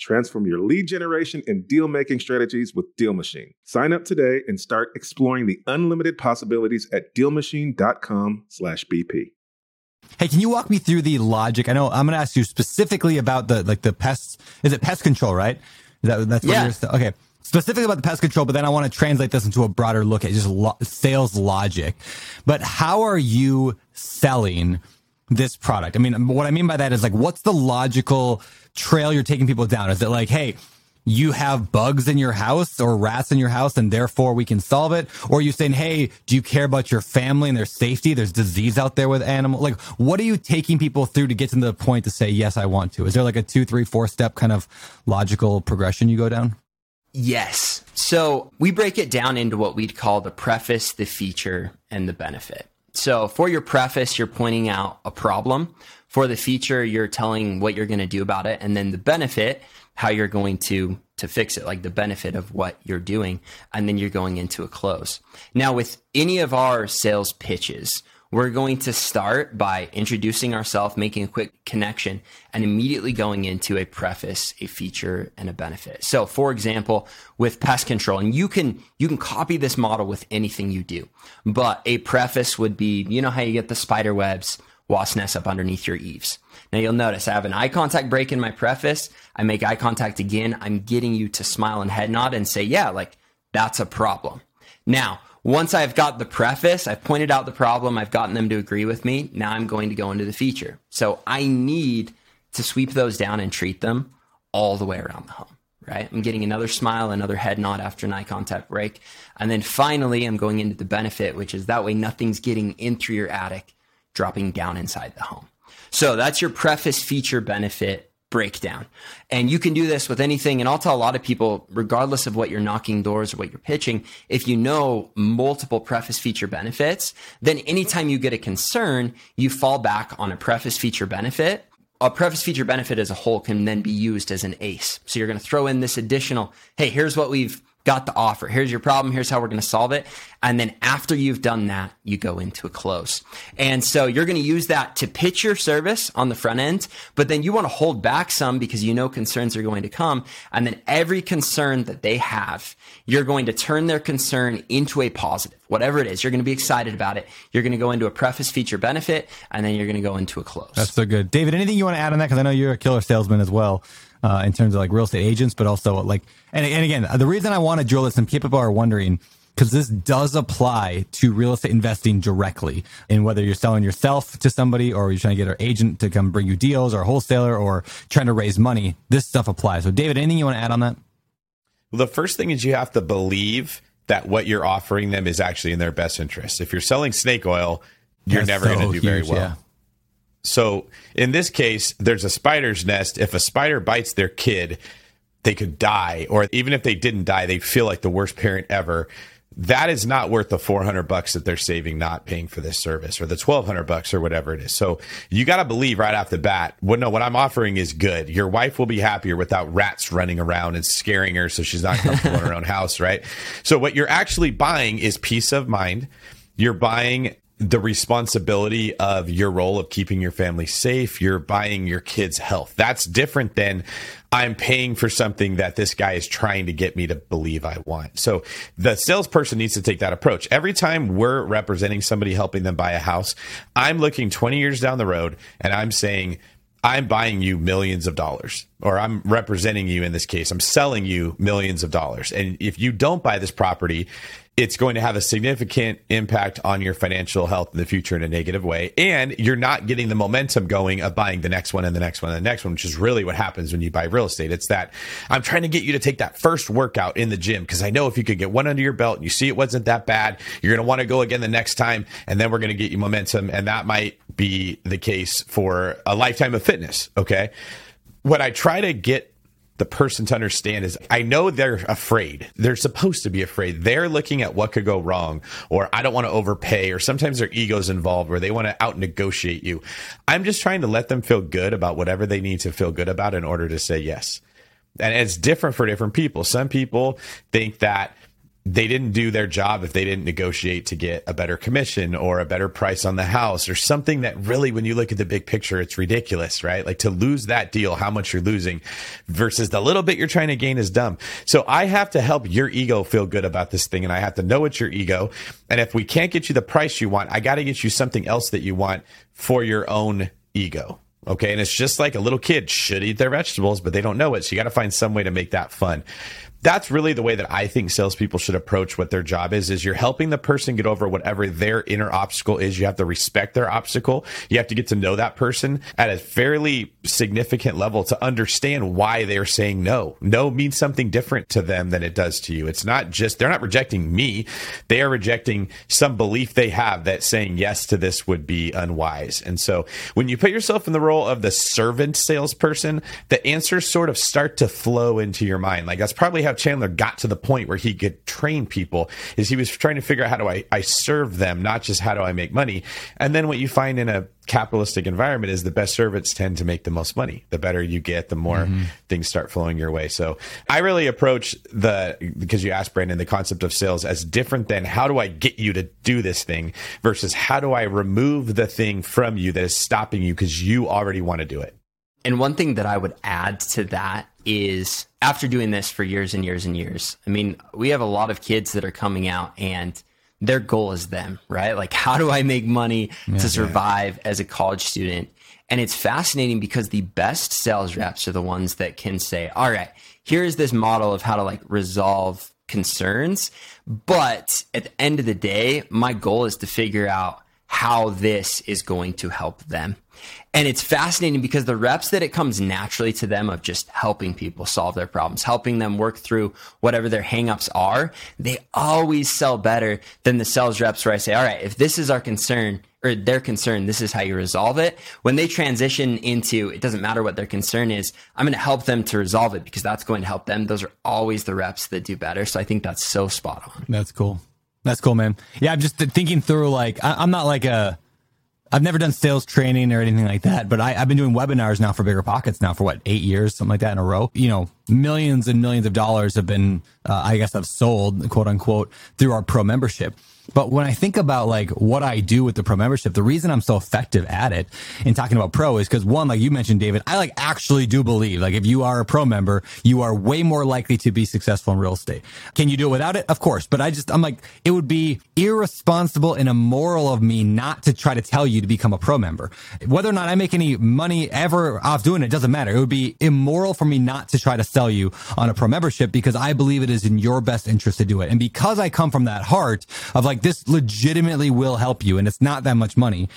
Transform your lead generation and deal making strategies with Deal Machine. Sign up today and start exploring the unlimited possibilities at dealmachine.com/bp. Hey, can you walk me through the logic? I know I'm going to ask you specifically about the like the pests. Is it pest control, right? Is that that's what Yeah. you're st- okay. Specifically about the pest control, but then I want to translate this into a broader look at just lo- sales logic. But how are you selling this product? I mean, what I mean by that is like, what's the logical trail you're taking people down? Is it like, hey, you have bugs in your house or rats in your house and therefore we can solve it? Or you saying, hey, do you care about your family and their safety? There's disease out there with animals. Like, what are you taking people through to get to the point to say, yes, I want to? Is there like a two, three, four step kind of logical progression you go down? Yes. So we break it down into what we'd call the preface, the feature, and the benefit. So for your preface, you're pointing out a problem. For the feature, you're telling what you're going to do about it. And then the benefit, how you're going to to fix it, like the benefit of what you're doing. And then you're going into a close. Now, with any of our sales pitches, we're going to start by introducing ourselves, making a quick connection, and immediately going into a preface, a feature, and a benefit. So, for example, with pest control, and you can you can copy this model with anything you do, but a preface would be, you know how you get the spider webs, wasp nests up underneath your eaves. Now you'll notice I have an eye contact break in my preface. I make eye contact again. I'm getting you to smile and head nod and say, yeah, like that's a problem. Now, once I've got the preface, I've pointed out the problem, I've gotten them to agree with me. Now I'm going to go into the feature. So I need to sweep those down and treat them all the way around the home, right? I'm getting another smile, another head nod after an eye contact break. And then finally, I'm going into the benefit, which is that way nothing's getting in through your attic, dropping down inside the home. So that's your preface feature benefit breakdown. And you can do this with anything. And I'll tell a lot of people, regardless of what you're knocking doors or what you're pitching, if you know multiple preface feature benefits, then anytime you get a concern, you fall back on a preface feature benefit. A preface feature benefit as a whole can then be used as an ace. So you're going to throw in this additional, hey, here's what we've got the offer. Here's your problem. Here's how we're going to solve it. And then after you've done that, you go into a close. And so you're going to use that to pitch your service on the front end, but then you want to hold back some because you know concerns are going to come. And then every concern that they have, you're going to turn their concern into a positive, whatever it is. You're going to be excited about it. You're going to go into a preface feature benefit, and then you're going to go into a close. That's so good. David, anything you want to add on that? Because I know you're a killer salesman as well uh, in terms of like real estate agents, but also like, and, and again, the reason I want to drill this and people are wondering, because this does apply to real estate investing directly. in whether you're selling yourself to somebody or you're trying to get an agent to come bring you deals or a wholesaler or trying to raise money, this stuff applies. So, David, anything you want to add on that? Well, the first thing is you have to believe that what you're offering them is actually in their best interest. If you're selling snake oil, you're That's never so going to do huge, very well. Yeah. So in this case, there's a spider's nest. If a spider bites their kid, they could die, or even if they didn't die, they feel like the worst parent ever. That is not worth the 400 bucks that they're saving not paying for this service or the 1200 bucks or whatever it is. So you got to believe right off the bat, well, no, what I'm offering is good. Your wife will be happier without rats running around and scaring her so she's not comfortable in her own house, right? So what you're actually buying is peace of mind. You're buying the responsibility of your role of keeping your family safe. You're buying your kids' health. That's different than I'm paying for something that this guy is trying to get me to believe I want. So the salesperson needs to take that approach. Every time we're representing somebody helping them buy a house, I'm looking 20 years down the road and I'm saying, I'm buying you millions of dollars, or I'm representing you in this case. I'm selling you millions of dollars. And if you don't buy this property, it's going to have a significant impact on your financial health in the future in a negative way. And you're not getting the momentum going of buying the next one and the next one and the next one, which is really what happens when you buy real estate. It's that I'm trying to get you to take that first workout in the gym because I know if you could get one under your belt and you see it wasn't that bad, you're going to want to go again the next time. And then we're going to get you momentum. And that might be the case for a lifetime of fitness. Okay. What I try to get the person to understand is I know they're afraid. They're supposed to be afraid. They're looking at what could go wrong, or I don't want to overpay, or sometimes their ego's involved where they want to out negotiate you. I'm just trying to let them feel good about whatever they need to feel good about in order to say yes. And it's different for different people. Some people think that they didn't do their job if they didn't negotiate to get a better commission or a better price on the house or something that really, when you look at the big picture, it's ridiculous, right? Like to lose that deal, how much you're losing versus the little bit you're trying to gain is dumb. So I have to help your ego feel good about this thing and I have to know it's your ego. And if we can't get you the price you want, I got to get you something else that you want for your own ego. Okay. And it's just like a little kid should eat their vegetables, but they don't know it. So you got to find some way to make that fun that's really the way that I think salespeople should approach what their job is, is you're helping the person get over whatever their inner obstacle is. You have to respect their obstacle. You have to get to know that person at a fairly significant level to understand why they're saying no. No means something different to them than it does to you. It's not just, they're not rejecting me. They are rejecting some belief they have that saying yes to this would be unwise. And so when you put yourself in the role of the servant salesperson, the answers sort of start to flow into your mind. Like that's probably how Chandler got to the point where he could train people is he was trying to figure out how do I, I serve them, not just how do I make money. And then what you find in a capitalistic environment is the best servants tend to make the most money. The better you get, the more mm-hmm. things start flowing your way. So I really approach the, because you asked Brandon, the concept of sales as different than how do I get you to do this thing versus how do I remove the thing from you that is stopping you because you already want to do it. And one thing that I would add to that is after doing this for years and years and years, I mean, we have a lot of kids that are coming out and their goal is them, right? Like, how do I make money yeah, to survive yeah. as a college student? And it's fascinating because the best sales reps are the ones that can say, all right, here's this model of how to like resolve concerns. But at the end of the day, my goal is to figure out how this is going to help them. And it's fascinating because the reps that it comes naturally to them of just helping people solve their problems, helping them work through whatever their hangups are, they always sell better than the sales reps where I say, all right, if this is our concern or their concern, this is how you resolve it. When they transition into, it doesn't matter what their concern is, I'm going to help them to resolve it because that's going to help them. Those are always the reps that do better. So I think that's so spot on. That's cool. That's cool, man. Yeah, I'm just thinking through like I, am not like a I've never done sales training or anything like that, but I, have been doing webinars now for BiggerPockets now for what eight years, something like that in a row. You know, millions and millions of dollars have been, uh, I guess, I've sold quote unquote through our pro membership. But when I think about like what I do with the pro membership, the reason I'm so effective at it in talking about pro is because one, like you mentioned, David, I like actually do believe like if you are a pro member, you are way more likely to be successful in real estate. Can you do it without it? Of course. But I just, I'm like, it would be irresponsible and immoral of me not to try to tell you to become a pro member. Whether or not I make any money ever off doing it doesn't matter. It would be immoral for me not to try to sell you on a pro membership because I believe it is in your best interest to do it. And because I come from that heart of like, like this legitimately will help you and it's not that much money.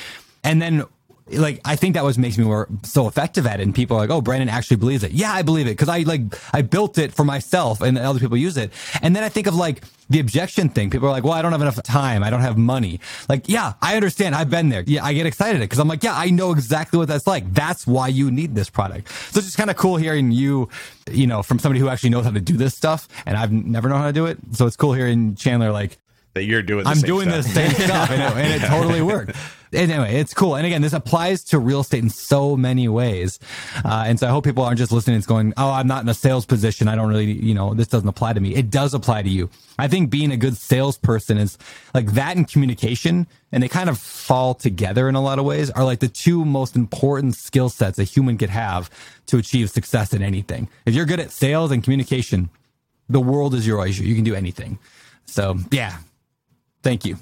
And then like I think that was makes me more so effective at it. And people are like, oh, Brandon actually believes it. Yeah, I believe it because I like I built it for myself and other people use it. And then I think of like the objection thing. People are like, well, I don't have enough time. I don't have money. Like, yeah, I understand. I've been there. Yeah, I get excited because I'm like, yeah, I know exactly what that's like. That's why you need this product. So it's just kind of cool hearing you, you know, from somebody who actually knows how to do this stuff. And I've never known how to do it. So it's cool hearing Chandler like that you're doing. I'm doing stuff. the same stuff, and it, and it totally worked. Anyway, it's cool. And again, this applies to real estate in so many ways. Uh, and so I hope people aren't just listening and going, "Oh, I'm not in a sales position. I don't really, you know, this doesn't apply to me." It does apply to you. I think being a good salesperson is like that and communication, and they kind of fall together in a lot of ways. Are like the two most important skill sets a human could have to achieve success in anything. If you're good at sales and communication, the world is your oyster. You can do anything. So yeah, thank you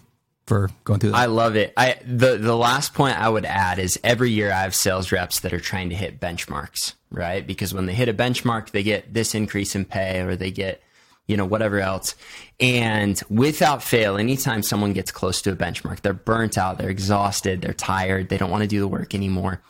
for going through that. I love it. I the the last point I would add is every year I have sales reps that are trying to hit benchmarks, right? Because when they hit a benchmark, they get this increase in pay or they get you know whatever else. And without fail, anytime someone gets close to a benchmark, they're burnt out, they're exhausted, they're tired, they don't want to do the work anymore.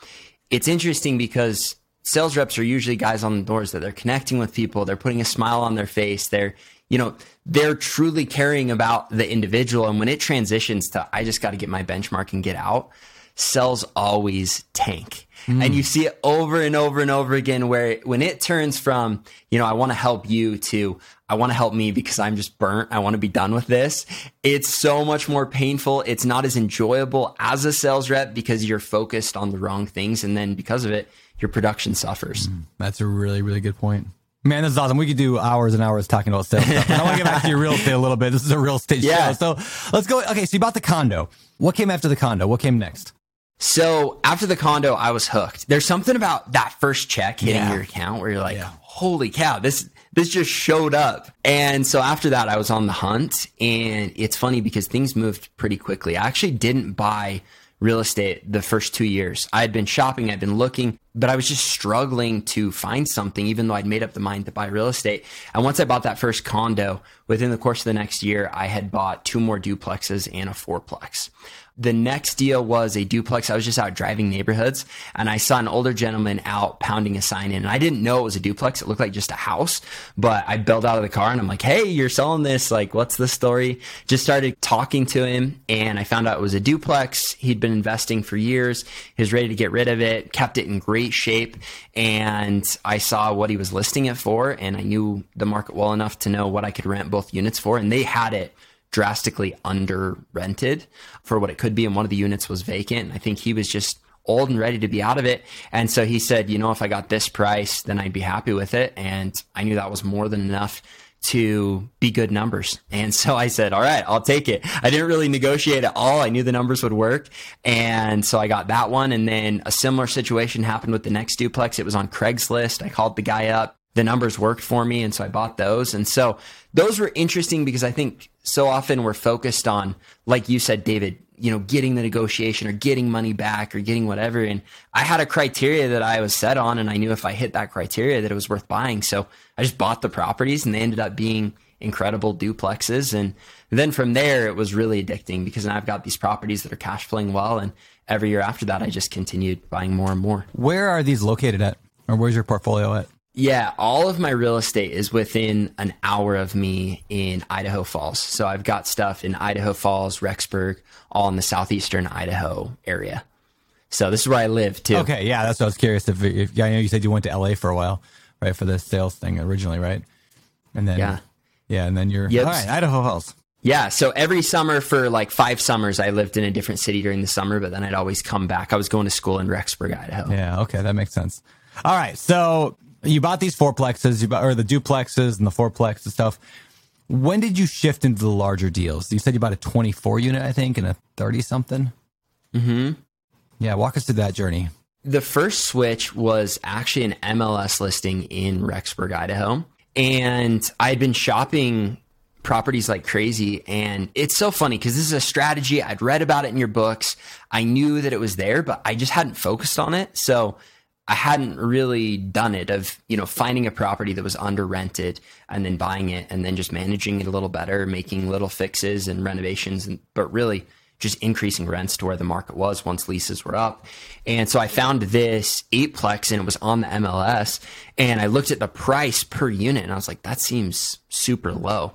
It's interesting because sales reps are usually guys on the doors that they're connecting with people, they're putting a smile on their face, they're you know, they're truly caring about the individual. And when it transitions to, I just got to get my benchmark and get out, sales always tank. Mm. And you see it over and over and over again where when it turns from, you know, I want to help you to, I want to help me because I'm just burnt. I want to be done with this. It's so much more painful. It's not as enjoyable as a sales rep because you're focused on the wrong things. And then because of it, your production suffers. Mm. That's a really, really good point. Man, this is awesome. We could do hours and hours talking about sales stuff. I want to get back to your real estate a little bit. This is a real estate yeah. show. So let's go. Okay, so you bought the condo. What came after the condo? What came next? So after the condo, I was hooked. There's something about that first check hitting yeah. your account where you're like, yeah. holy cow, this this just showed up. And so after that, I was on the hunt. And it's funny because things moved pretty quickly. I actually didn't buy real estate the first two years. I had been shopping, I'd been looking, but I was just struggling to find something, even though I'd made up the mind to buy real estate. And once I bought that first condo, within the course of the next year, I had bought two more duplexes and a fourplex. The next deal was a duplex. I was just out driving neighborhoods and I saw an older gentleman out pounding a sign in. And I didn't know it was a duplex. It looked like just a house, but I bailed out of the car and I'm like, Hey, you're selling this. Like, what's the story? Just started talking to him and I found out it was a duplex. He'd been investing for years. He was ready to get rid of it, kept it in great shape. And I saw what he was listing it for and I knew the market well enough to know what I could rent both units for. And they had it drastically under rented for what it could be. And one of the units was vacant. I think he was just old and ready to be out of it. And so he said, you know, if I got this price, then I'd be happy with it. And I knew that was more than enough to be good numbers. And so I said, all right, I'll take it. I didn't really negotiate at all. I knew the numbers would work. And so I got that one. And then a similar situation happened with the next duplex. It was on Craigslist. I called the guy up. The numbers worked for me. And so I bought those. And so those were interesting because I think so often we're focused on, like you said, David, you know, getting the negotiation or getting money back or getting whatever. And I had a criteria that I was set on, and I knew if I hit that criteria that it was worth buying. So I just bought the properties, and they ended up being incredible duplexes. And then from there, it was really addicting because now I've got these properties that are cash flowing well. And every year after that, I just continued buying more and more. Where are these located at? Or where's your portfolio at? Yeah, all of my real estate is within an hour of me in Idaho Falls. So I've got stuff in Idaho Falls, Rexburg, all in the southeastern Idaho area. So this is where I live too. Okay, yeah, that's what I was curious. If, if I know you said you went to LA for a while, right, for the sales thing originally, right? And then Yeah. yeah, and then you're Yep. all right, Idaho Falls. Yeah, so every summer for like five summers, I lived in a different city during the summer, but then I'd always come back. I was going to school in Rexburg, Idaho. Yeah, okay, that makes sense. All right, so you bought these fourplexes, you bought or the duplexes and the fourplex and stuff. When did you shift into the larger deals? You said you bought a 24 unit, I think, and a 30 something. hmm Yeah, walk us through that journey. The first switch was actually an MLS listing in Rexburg, Idaho. And I had been shopping properties like crazy. And it's so funny because this is a strategy. I'd read about it in your books. I knew that it was there, but I just hadn't focused on it. So I hadn't really done it of, you know, finding a property that was under rented and then buying it and then just managing it a little better, making little fixes and renovations and but really just increasing rents to where the market was once leases were up. And so I found this eightplex and it was on the MLS and I looked at the price per unit and I was like, that seems super low.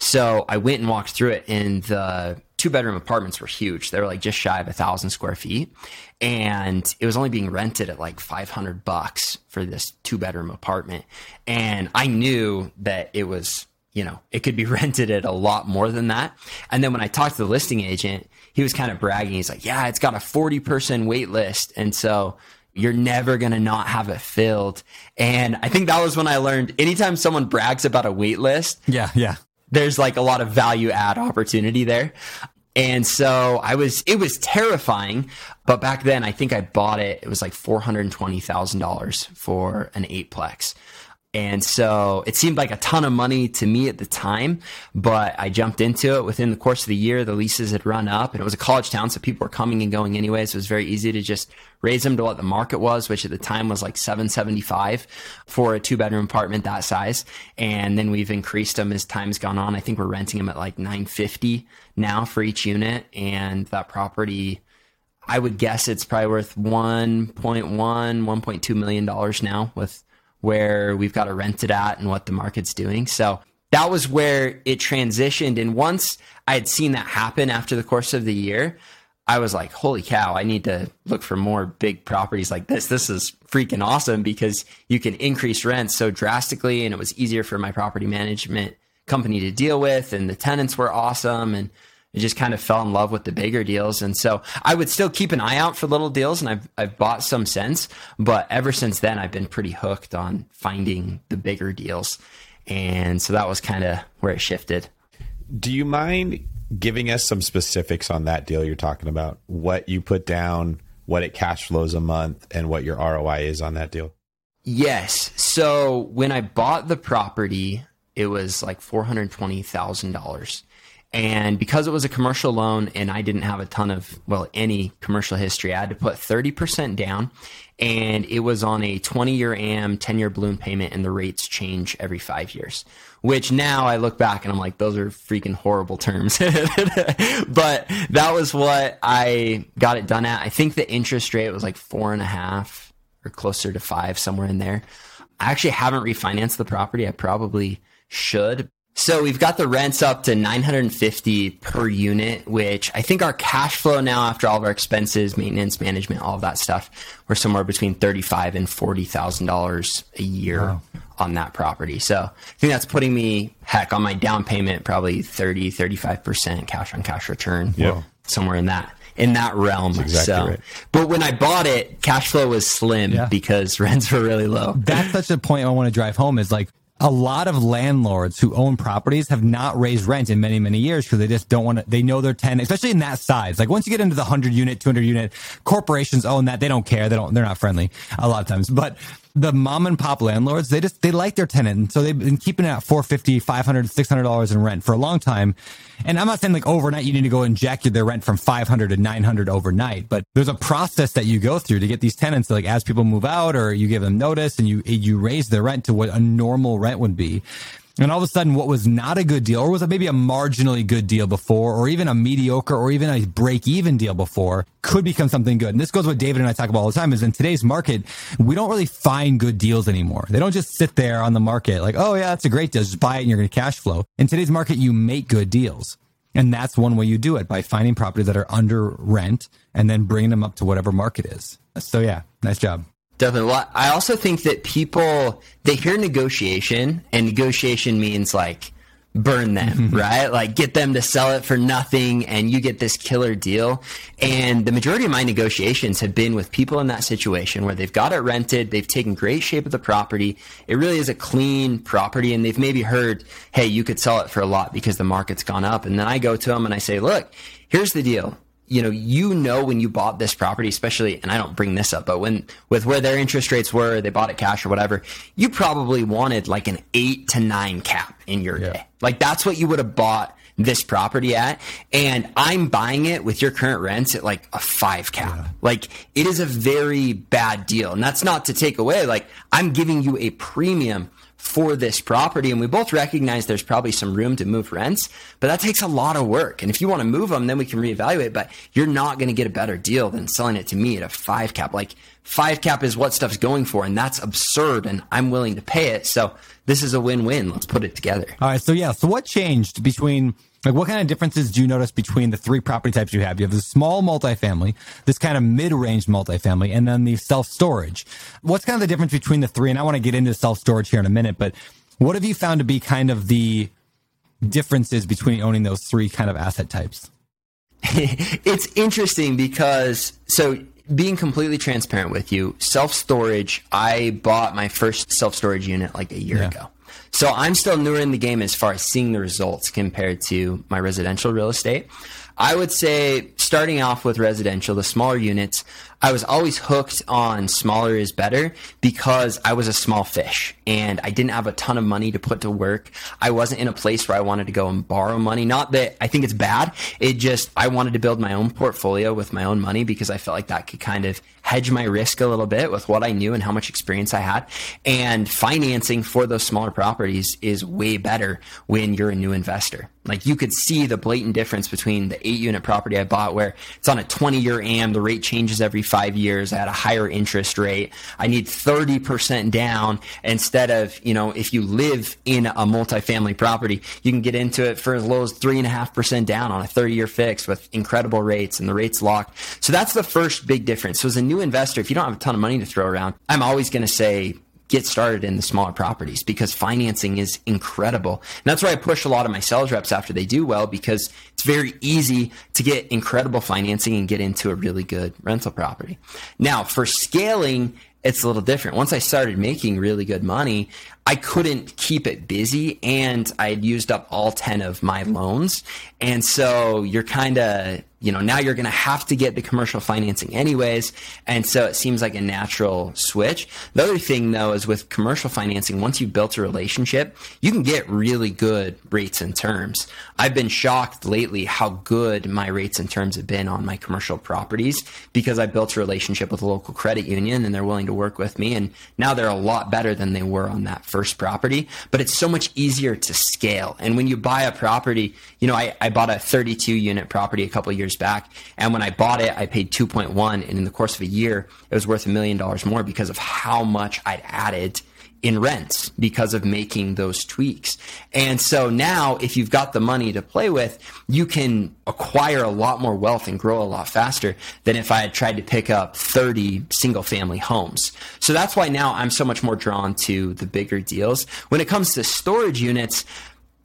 So I went and walked through it and the two bedroom apartments were huge. They were like just shy of a thousand square feet. And it was only being rented at like 500 bucks for this two bedroom apartment. And I knew that it was, you know, it could be rented at a lot more than that. And then when I talked to the listing agent, he was kind of bragging. He's like, yeah, it's got a 40 person wait list. And so you're never going to not have it filled. And I think that was when I learned anytime someone brags about a wait list, Yeah, yeah. There's like a lot of value add opportunity there. And so I was, it was terrifying. But back then, I think I bought it. It was like $420,000 for an eightplex. And so it seemed like a ton of money to me at the time, but I jumped into it within the course of the year. The leases had run up and it was a college town. So people were coming and going anyways. So it was very easy to just raise them to what the market was, which at the time was like 775 for a two bedroom apartment that size. And then we've increased them as time's gone on. I think we're renting them at like 950 now for each unit. And that property, I would guess it's probably worth 1.1, 1.2 million dollars now with where we've got to rent it at and what the market's doing. So that was where it transitioned. And once I had seen that happen after the course of the year, I was like, holy cow, I need to look for more big properties like this. This is freaking awesome because you can increase rents so drastically and it was easier for my property management company to deal with and the tenants were awesome and I just kind of fell in love with the bigger deals. And so I would still keep an eye out for little deals and I've, I've bought some since, but ever since then, I've been pretty hooked on finding the bigger deals. And so that was kind of where it shifted. Do you mind giving us some specifics on that deal you're talking about? What you put down, what it cash flows a month, and what your ROI is on that deal? Yes. So when I bought the property, it was like $420,000. And because it was a commercial loan and I didn't have a ton of, well, any commercial history, I had to put 30% down. And it was on a 20 year AM, 10 year balloon payment, and the rates change every five years. Which now I look back and I'm like, those are freaking horrible terms. but that was what I got it done at. I think the interest rate was like four and a half or closer to five, somewhere in there. I actually haven't refinanced the property. I probably should. So we've got the rents up to 950 per unit, which I think our cash flow now after all of our expenses, maintenance, management, all of that stuff, we're somewhere between 35 and $40,000 a year wow. On that property. So I think that's putting me heck on my down payment, probably 30, 35% cash on cash return. Yeah. Somewhere in that in that realm. Exactly so, right. but when I bought it, cash flow was slim yeah. because rents were really low. That's such a point I want to drive home is like a lot of landlords who own properties have not raised rent in many, many years because they just don't want to, they know their tenant, especially in that size. Like once you get into the 100 unit, 200 unit, corporations own that. They don't care. They don't, they're not friendly a lot of times. But the mom and pop landlords, they just, they like their tenant. And so they've been keeping it at 450, 500, $600 in rent for a long time. And I'm not saying like overnight you need to go inject their rent from 500 to 900 overnight, but there's a process that you go through to get these tenants to like as people move out or you give them notice and you, you raise their rent to what a normal rent would be. And all of a sudden, what was not a good deal, or was it maybe a marginally good deal before, or even a mediocre, or even a break even deal before, could become something good. And this goes what David and I talk about all the time is in today's market, we don't really find good deals anymore. They don't just sit there on the market like, oh, yeah, that's a great deal. Just buy it and you're going to cash flow. In today's market, you make good deals. And that's one way you do it by finding properties that are under rent and then bringing them up to whatever market is. So, yeah, nice job. Definitely. Well, I also think that people they hear negotiation, and negotiation means like burn them, right? Like get them to sell it for nothing, and you get this killer deal. And the majority of my negotiations have been with people in that situation where they've got it rented, they've taken great shape of the property. It really is a clean property, and they've maybe heard, "Hey, you could sell it for a lot because the market's gone up." And then I go to them and I say, "Look, here's the deal you know, you know when you bought this property, especially, and I don't bring this up, but when with where their interest rates were, they bought it cash or whatever, you probably wanted like an eight to nine cap in your yeah. day. Like that's what you would have bought this property at. And I'm buying it with your current rents at like a five cap. Yeah. Like it is a very bad deal. And that's not to take away, like I'm giving you a premium for this property. And we both recognize there's probably some room to move rents, but that takes a lot of work. And if you want to move them, then we can reevaluate, but you're not going to get a better deal than selling it to me at a five cap. Like five cap is what stuff's going for. And that's absurd. And I'm willing to pay it. So this is a win-win. Let's put it together. All right. So yeah. So what changed between like, what kind of differences do you notice between the three property types you have? You have the small multifamily, this kind of mid-range multifamily, and then the self-storage. What's kind of the difference between the three? And I want to get into self-storage here in a minute, but what have you found to be kind of the differences between owning those three kind of asset types? it's interesting because so being completely transparent with you, self storage, I bought my first self storage unit like a year yeah. ago. So I'm still newer in the game as far as seeing the results compared to my residential real estate. I would say starting off with residential, the smaller units, I was always hooked on smaller is better because I was a small fish and I didn't have a ton of money to put to work. I wasn't in a place where I wanted to go and borrow money. Not that I think it's bad. It just, I wanted to build my own portfolio with my own money because I felt like that could kind of hedge my risk a little bit with what I knew and how much experience I had. And financing for those smaller properties is way better when you're a new investor. Like you could see the blatant difference between the eight unit property I bought where it's on a 20 year AM, the rate changes every five years at a higher interest rate. I need 30% down instead of, you know, if you live in a multifamily property, you can get into it for as low as three and a half percent down on a 30 year fix with incredible rates and the rates locked. So that's the first big difference. So as a new investor, if you don't have a ton of money to throw around, I'm always going to say, get started in the smaller properties because financing is incredible. And that's why I push a lot of my sales reps after they do well because it's very easy to get incredible financing and get into a really good rental property. Now, for scaling, it's a little different. Once I started making really good money, I couldn't keep it busy and I had used up all 10 of my loans. And so you're kind of, you know, now you're going to have to get the commercial financing anyways. And so it seems like a natural switch. The other thing though is with commercial financing, once you've built a relationship, you can get really good rates and terms. I've been shocked lately how good my rates and terms have been on my commercial properties because I built a relationship with a local credit union and they're willing to work with me. And now they're a lot better than they were on that first property, but it's so much easier to scale. And when you buy a property, you know, I, I bought a 32 unit property a couple years back. And when I bought it, I paid 2.1. And in the course of a year, it was worth a million dollars more because of how much I'd added in rents because of making those tweaks. And so now if you've got the money to play with, you can acquire a lot more wealth and grow a lot faster than if I had tried to pick up 30 single family homes. So that's why now I'm so much more drawn to the bigger deals. When it comes to storage units,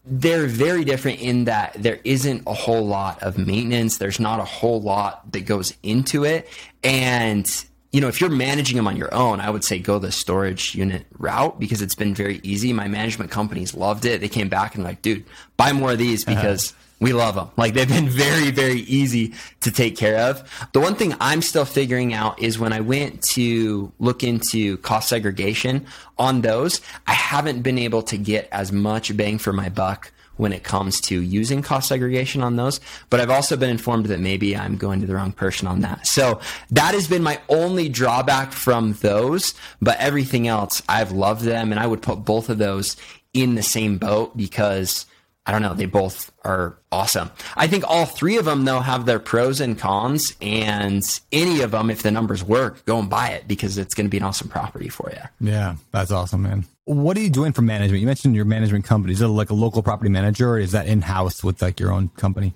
they're very different in that there isn't a whole lot of maintenance. There's not a whole lot that goes into it. And, you know, if you're managing them on your own, I would say go the storage unit route because it's been very easy. My management companies loved it. They came back and like, dude, buy more of these uh-huh. because we love them. Like they've been very, very easy to take care of. The one thing I'm still figuring out is when I went to look into cost segregation on those, I haven't been able to get as much bang for my buck when it comes to using cost segregation on those. But I've also been informed that maybe I'm going to the wrong person on that. So that has been my only drawback from those. But everything else, I've loved them and I would put both of those in the same boat because I don't know. They both are awesome. I think all three of them, though, have their pros and cons. And any of them, if the numbers work, go and buy it because it's going to be an awesome property for you. Yeah, that's awesome, man. What are you doing for management? You mentioned your management company. Is it like a local property manager or is that in house with like your own company?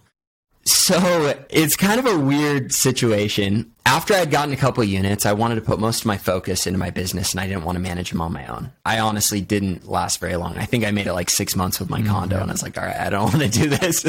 So it's kind of a weird situation. After I had gotten a couple units, I wanted to put most of my focus into my business and I didn't want to manage them on my own. I honestly didn't last very long. I think I made it like six months with my mm-hmm. condo and I was like, all right, I don't want to do this.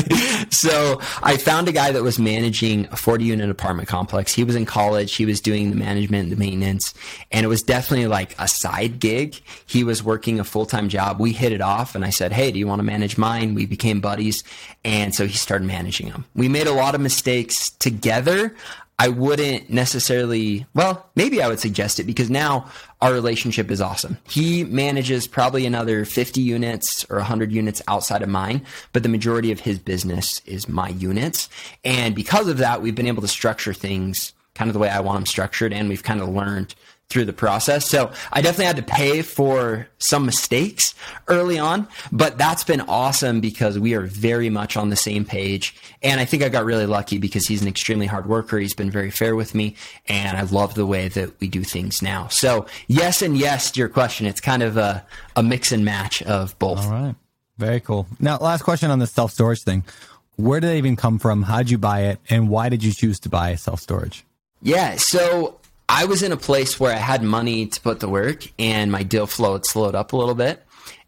so I found a guy that was managing a 40 unit apartment complex. He was in college. He was doing the management, the maintenance, and it was definitely like a side gig. He was working a full time job. We hit it off and I said, Hey, do you want to manage mine? We became buddies. And so he started managing them. We made a lot of mistakes together. I wouldn't necessarily, well, maybe I would suggest it because now our relationship is awesome. He manages probably another 50 units or 100 units outside of mine, but the majority of his business is my units. And because of that, we've been able to structure things kind of the way I want them structured. And we've kind of learned through the process. So I definitely had to pay for some mistakes early on, but that's been awesome because we are very much on the same page. And I think I got really lucky because he's an extremely hard worker. He's been very fair with me and I love the way that we do things now. So yes and yes to your question. It's kind of a, a mix and match of both. All right. Very cool. Now, last question on the self storage thing. Where did it even come from? How'd you buy it? And why did you choose to buy self storage? Yeah. So I was in a place where I had money to put to work and my deal flow had slowed up a little bit.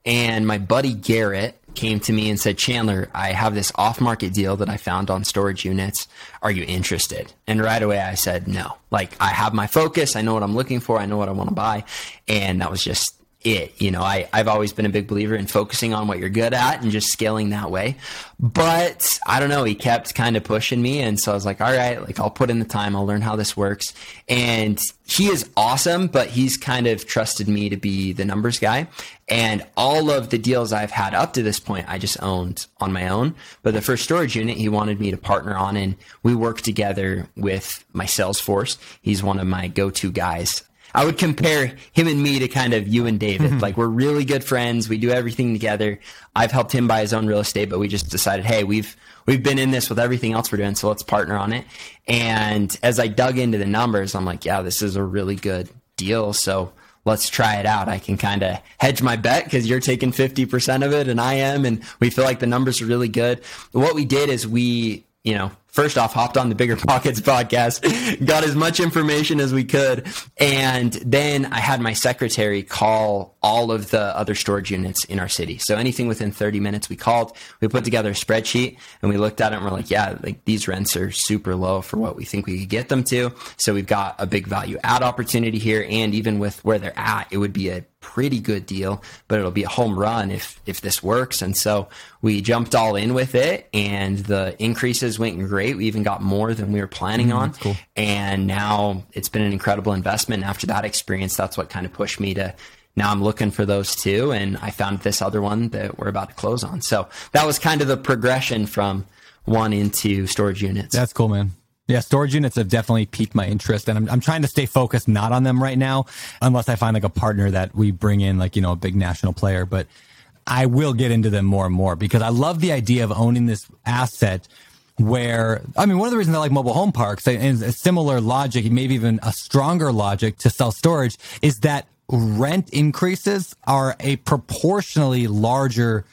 And my buddy Garrett came to me and said, Chandler, I have this off market deal that I found on storage units. Are you interested? And right away I said, no. Like I have my focus. I know what I'm looking for. I know what I want to buy. And that was just it. You know, I, I've always been a big believer in focusing on what you're good at and just scaling that way. But I don't know, he kept kind of pushing me. And so I was like, all right, like I'll put in the time, I'll learn how this works. And he is awesome, but he's kind of trusted me to be the numbers guy. And all of the deals I've had up to this point, I just owned on my own. But the first storage unit, he wanted me to partner on, and we worked together with my sales force. He's one of my go to guys I would compare him and me to kind of you and David. Mm-hmm. Like we're really good friends. We do everything together. I've helped him buy his own real estate, but we just decided, hey, we've we've been in this with everything else we're doing, so let's partner on it. And as I dug into the numbers, I'm like, yeah, this is a really good deal. So let's try it out. I can kind of hedge my bet because you're taking 50% of it and I am, and we feel like the numbers are really good. What we did is we, you know, first off, hopped on the BiggerPockets podcast, got as much information as we could. And then I had my secretary call all of the other storage units in our city. So anything within 30 minutes, we called, we put together a spreadsheet and we looked at it and we're like, yeah, like these rents are super low for what we think we could get them to. So we've got a big value add opportunity here. And even with where they're at, it would be a pretty good deal, but it'll be a home run if if this works. And so we jumped all in with it, and the increases went great. We even got more than we were planning mm, on, cool. and now it's been an incredible investment. After that experience, that's what kind of pushed me to. Now I'm looking for those too, and I found this other one that we're about to close on. So that was kind of the progression from one into storage units. That's cool, man. Yeah, storage units have definitely piqued my interest, and I'm I'm trying to stay focused not on them right now, unless I find like a partner that we bring in, like you know, a big national player. But I will get into them more and more because I love the idea of owning this asset. Where I mean, one of the reasons I like mobile home parks and a similar logic, maybe even a stronger logic to self storage, is that rent increases are a proportionally larger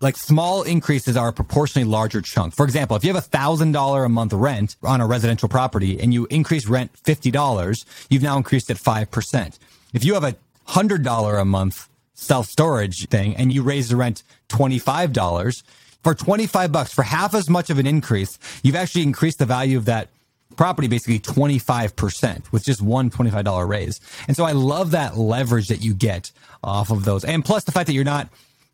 like small increases are a proportionally larger chunk. For example, if you have a thousand dollar a month rent on a residential property and you increase rent fifty dollars, you've now increased it five percent. If you have a hundred dollar a month self storage thing and you raise the rent twenty five dollars for twenty five bucks for half as much of an increase, you've actually increased the value of that property basically 25% with just one $25 raise. And so I love that leverage that you get off of those. And plus the fact that you're not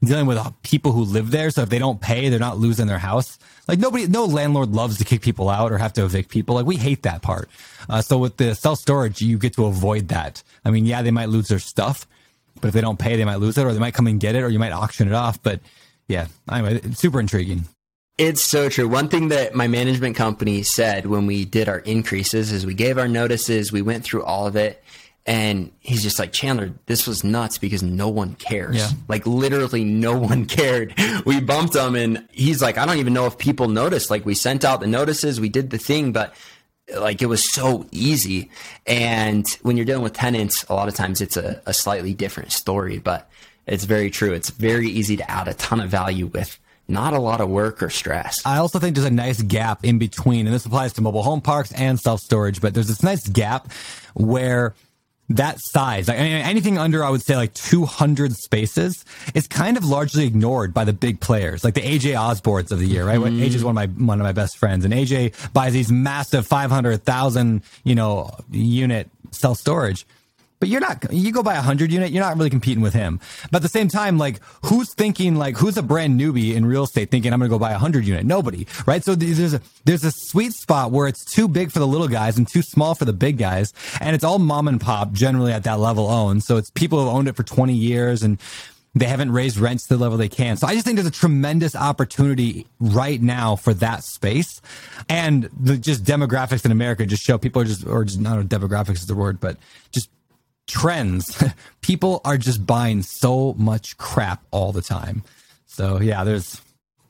dealing with people who live there. So if they don't pay, they're not losing their house. Like nobody, no landlord loves to kick people out or have to evict people. Like we hate that part. Uh, so with the self storage, you get to avoid that. I mean, yeah, they might lose their stuff, but if they don't pay, they might lose it or they might come and get it or you might auction it off. But yeah, anyway, it's super intriguing. It's so true. One thing that my management company said when we did our increases is we gave our notices, we went through all of it, and he's just like, Chandler, this was nuts because no one cares. Yeah. Like literally no one cared. We bumped him and he's like, I don't even know if people noticed. Like we sent out the notices, we did the thing, but like it was so easy. And when you're dealing with tenants, a lot of times it's a, a slightly different story, but it's very true. It's very easy to add a ton of value with not a lot of work or stress. I also think there's a nice gap in between, and this applies to mobile home parks and self storage, but there's this nice gap where that size, like anything under, I would say like 200 spaces, is kind of largely ignored by the big players, like the AJ Osbornes of the year, right? Mm. AJ is one of my one of my best friends, and AJ buys these massive 500,000, you know, unit self storage but you're not you go buy a hundred unit you're not really competing with him. But at the same time like who's thinking like who's a brand newbie in real estate thinking i'm gonna go buy a hundred unit nobody right? So there's a there's a sweet spot where it's too big for the little guys and too small for the big guys. And it's all mom and pop generally at that level owned. So it's people who've owned it for 20 years and they haven't raised rents to the level they can. So I just think there's a tremendous opportunity right now for that space. And the just demographics in America just show people are just, or just not demographics is the word, but just trends. People are just buying so much crap all the time. So yeah, there's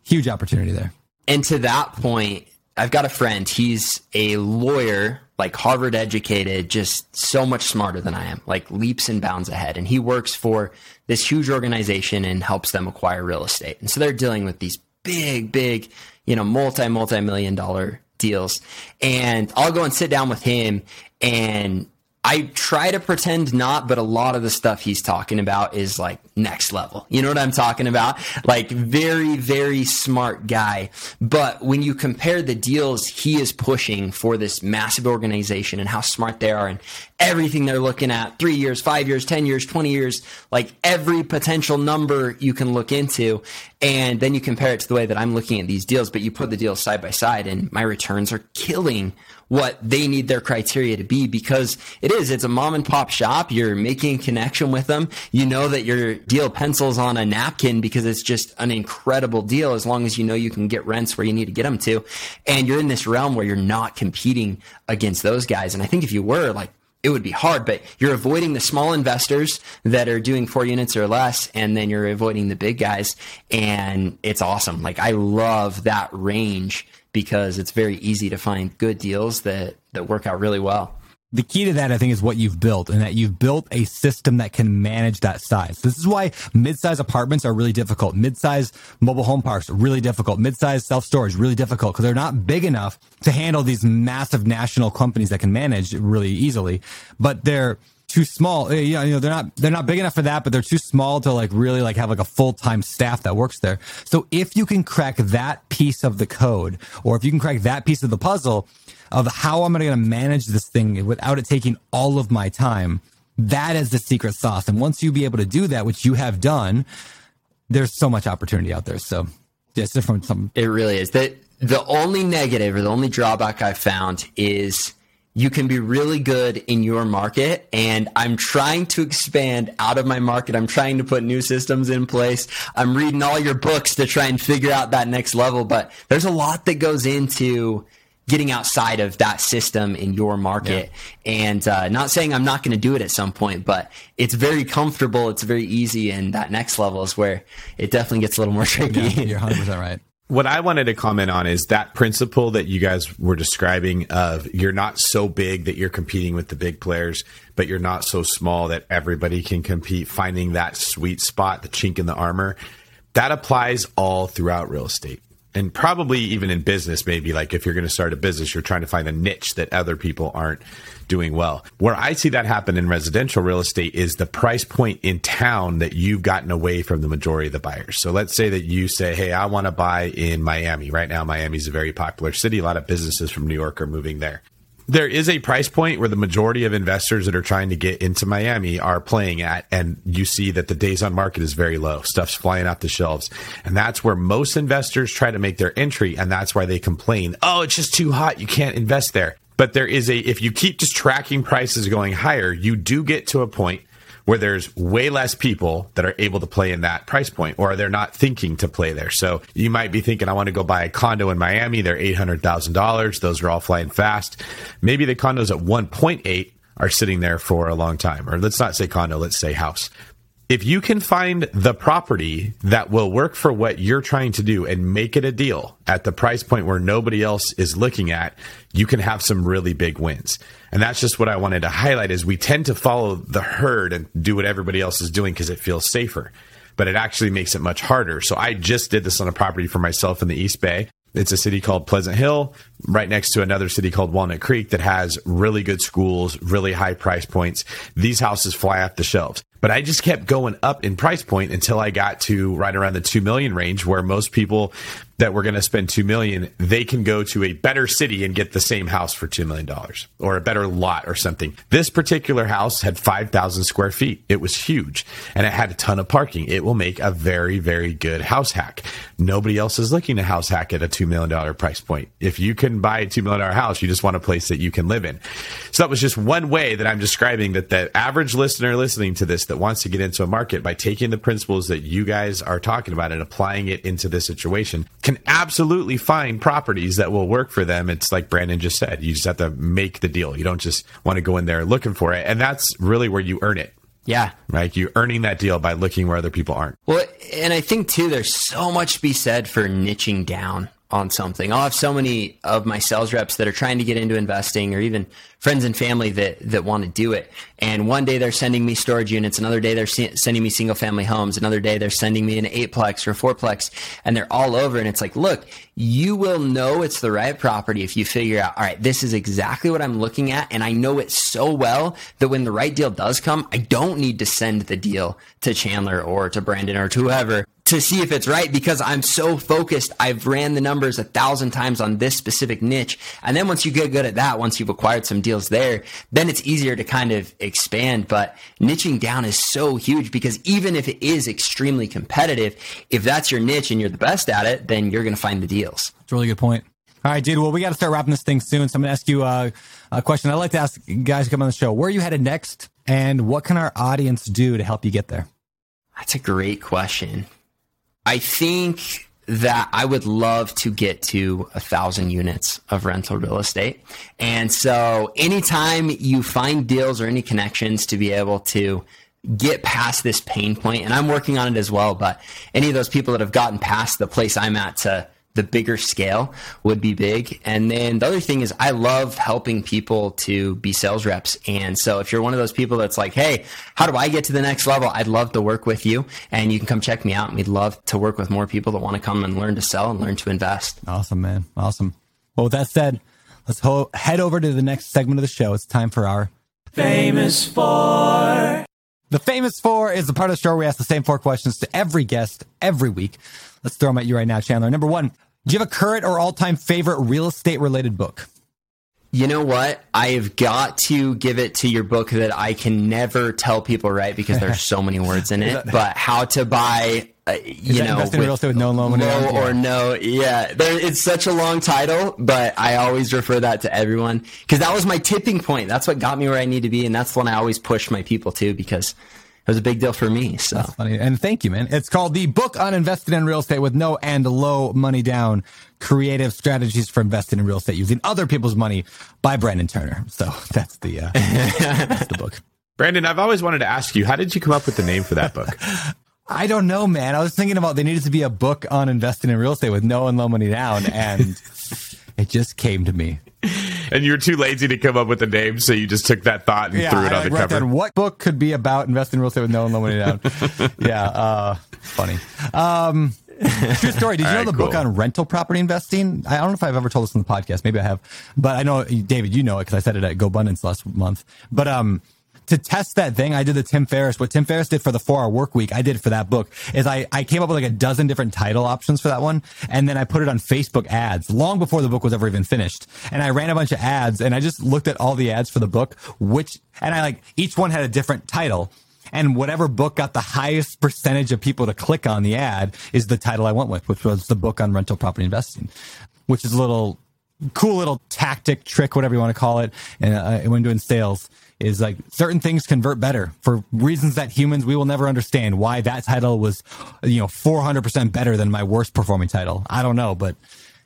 huge opportunity there. And to that point, I've got a friend. He's a lawyer, like Harvard educated, just so much smarter than I am, like leaps and bounds ahead. And he works for this huge organization and helps them acquire real estate. And so they're dealing with these big, big, you know, multi, multi million dollar deals. And I'll go and sit down with him and I try to pretend not, but a lot of the stuff he's talking about is like next level. You know what I'm talking about? Like very, very smart guy. But when you compare the deals he is pushing for this massive organization and how smart they are and everything they're looking at three years, five years, 10 years, 20 years, like every potential number you can look into. And then you compare it to the way that I'm looking at these deals, but you put the deals side by side and my returns are killing what they need their criteria to be because it is, it's a mom and pop shop. You're making connection with them. You know that your deal pencils on a napkin because it's just an incredible deal as long as you know you can get rents where you need to get them to. And you're in this realm where you're not competing against those guys. And I think if you were like, it would be hard, but you're avoiding the small investors that are doing four units or less, and then you're avoiding the big guys. And it's awesome. Like, I love that range because it's very easy to find good deals that, that work out really well. the key to that, I think, is what you've built and that you've built a system that can manage that size. This is why mid-size apartments are really difficult. Mid-size mobile home parks really difficult. Mid-size self-storage really difficult because they're not big enough to handle these massive national companies that can manage really easily, but they're too small. You know, they're not they're not big enough for that, but they're too small to like really like have like a full time staff that works there. So if you can crack that piece of the code, or if you can crack that piece of the puzzle, of how I'm going to manage this thing without it taking all of my time. That is the secret sauce. And once you be able to do that, which you have done, there's so much opportunity out there. So it's different. Some it really is. The the only negative or the only drawback I found is you can be really good in your market and I'm trying to expand out of my market. I'm trying to put new systems in place. I'm reading all your books to try and figure out that next level, but there's a lot that goes into getting outside of that system in your market. Yeah. And uh, not saying I'm not going to do it at some point, but it's very comfortable. It's very easy. And that next level is where it definitely gets a little more tricky. Yeah, you're 100% right. What I wanted to comment on is that principle that you guys were describing of you're not so big that you're competing with the big players, but you're not so small that everybody can compete, finding that sweet spot, the chink in the armor. That applies all throughout real estate and probably even in business, maybe like if you're going to start a business, you're trying to find a niche that other people aren't doing well. Where I see that happen in residential real estate is the price point in town that you've gotten away from the majority of the buyers. So let's say that you say, Hey, I want to buy in Miami. Right now, Miami is a very popular city. A lot of businesses from New York are moving there there is a price point where the majority of investors that are trying to get into Miami are playing at, and you see that the days on market is very low. Stuff's flying off the shelves. And that's where most investors try to make their entry, and that's why they complain, oh, it's just too hot. You can't invest there. But there is a, if you keep just tracking prices going higher, you do get to a point where there's way less people that are able to play in that price point or they're not thinking to play there. So you might be thinking, I want to go buy a condo in Miami. They're $800,000. Those are all flying fast. Maybe the condos at 1.8 are sitting there for a long time. Or let's not say condo, let's say house if you can find the property that will work for what you're trying to do and make it a deal at the price point where nobody else is looking at, you can have some really big wins. And that's just what I wanted to highlight is we tend to follow the herd and do what everybody else is doing because it feels safer. But it actually makes it much harder. So I just did this on a property for myself in the East Bay. It's a city called Pleasant Hill, right next to another city called Walnut Creek that has really good schools, really high price points. These houses fly off the shelves. But I just kept going up in price point until I got to right around the 2 million range where most people that we're going to spend 2 million, they can go to a better city and get the same house for 2 million dollars or a better lot or something. This particular house had 5,000 square feet. It was huge and it had a ton of parking. It will make a very, very good house hack. Nobody else is looking to house hack at a $2 million price point. If you can buy a $2 million house, you just want a place that you can live in. So that was just one way that I'm describing that the average listener listening to this that wants to get into a market by taking the principles that you guys are talking about and applying it into this situation can absolutely find properties that will work for them. It's like Brandon just said, you just have to make the deal. You don't just want to go in there looking for it. And that's really where you earn it. Yeah. Right. You're earning that deal by looking where other people aren't. Well, and I think too, there's so much to be said for niching down on something. I'll have so many of my sales reps that are trying to get into investing or even friends and family that, that want to do it. And one day they're sending me storage units. Another day they're se- sending me single family homes. Another day they're sending me an eightplex or fourplex and they're all over. And it's like, look, you will know it's the right property if you figure out, all right, this is exactly what I'm looking at. And I know it so well that when the right deal does come, I don't need to send the deal to Chandler or to Brandon or to whoever to see if it's right because I'm so focused. I've ran the numbers a thousand times on this specific niche. And then once you get good at that, once you've acquired some deals there, then it's easier to kind of expand. But niching down is so huge because even if it is extremely competitive, if that's your niche and you're the best at it, then you're going to find the deals. It's a really good point. All right, dude. Well, we got to start wrapping this thing soon. So I'm going to ask you a, a question. I'd like to ask guys to come on the show. Where are you headed next? And what can our audience do to help you get there? That's a great question. I think that I would love to get to a thousand units of rental real estate. And so anytime you find deals or any connections to be able to get past this pain point, and I'm working on it as well, but any of those people that have gotten past the place I'm at to the bigger scale would be big. And then the other thing is I love helping people to be sales reps. And so if you're one of those people that's like, Hey, how do I get to the next level? I'd love to work with you and you can come check me out. And we'd love to work with more people that want to come and learn to sell and learn to invest. Awesome, man. Awesome. Well, with that said, let's ho- head over to the next segment of the show. It's time for our famous four. The famous four is the part of the show where we ask the same four questions to every guest every week. Let's throw them at you right now, Chandler. Number one, do you have a current or all time favorite real estate related book? You know what? I've got to give it to your book that I can never tell people right because there's so many words in it. but how to buy, uh, you know, in real estate with no loan low or no, yeah. There, it's such a long title, but I always refer that to everyone because that was my tipping point. That's what got me where I need to be, and that's the one I always push my people to because it was a big deal for me. So That's funny. And thank you, man. It's called the book on investing in real estate with no and low money down creative strategies for investing in real estate using other people's money by Brandon Turner. So that's the, uh, that's the book. Brandon, I've always wanted to ask you, how did you come up with the name for that book? I don't know, man. I was thinking about they needed to be a book on investing in real estate with no and low money down, and it just came to me. And you were too lazy to come up with a name, so you just took that thought and yeah, threw it I on the cover. Down, what book could be about investing in real estate with no and low money down? yeah, uh, funny. Um, true story. Did you All know right, the cool. book on rental property investing? I don't know if I've ever told this on the podcast. Maybe I have, but I know David, you know it because I said it at Go GoBundance last month. But um, to test that thing, I did the Tim Ferriss. What Tim Ferriss did for the four hour work week, I did for that book is I, I came up with like a dozen different title options for that one. And then I put it on Facebook ads long before the book was ever even finished. And I ran a bunch of ads and I just looked at all the ads for the book, which, and I like each one had a different title. And whatever book got the highest percentage of people to click on the ad is the title I went with, which was the book on rental property investing, which is a little cool little tactic trick, whatever you want to call it, uh, when doing sales is like certain things convert better for reasons that humans we will never understand why that title was you know 400% better than my worst performing title i don't know but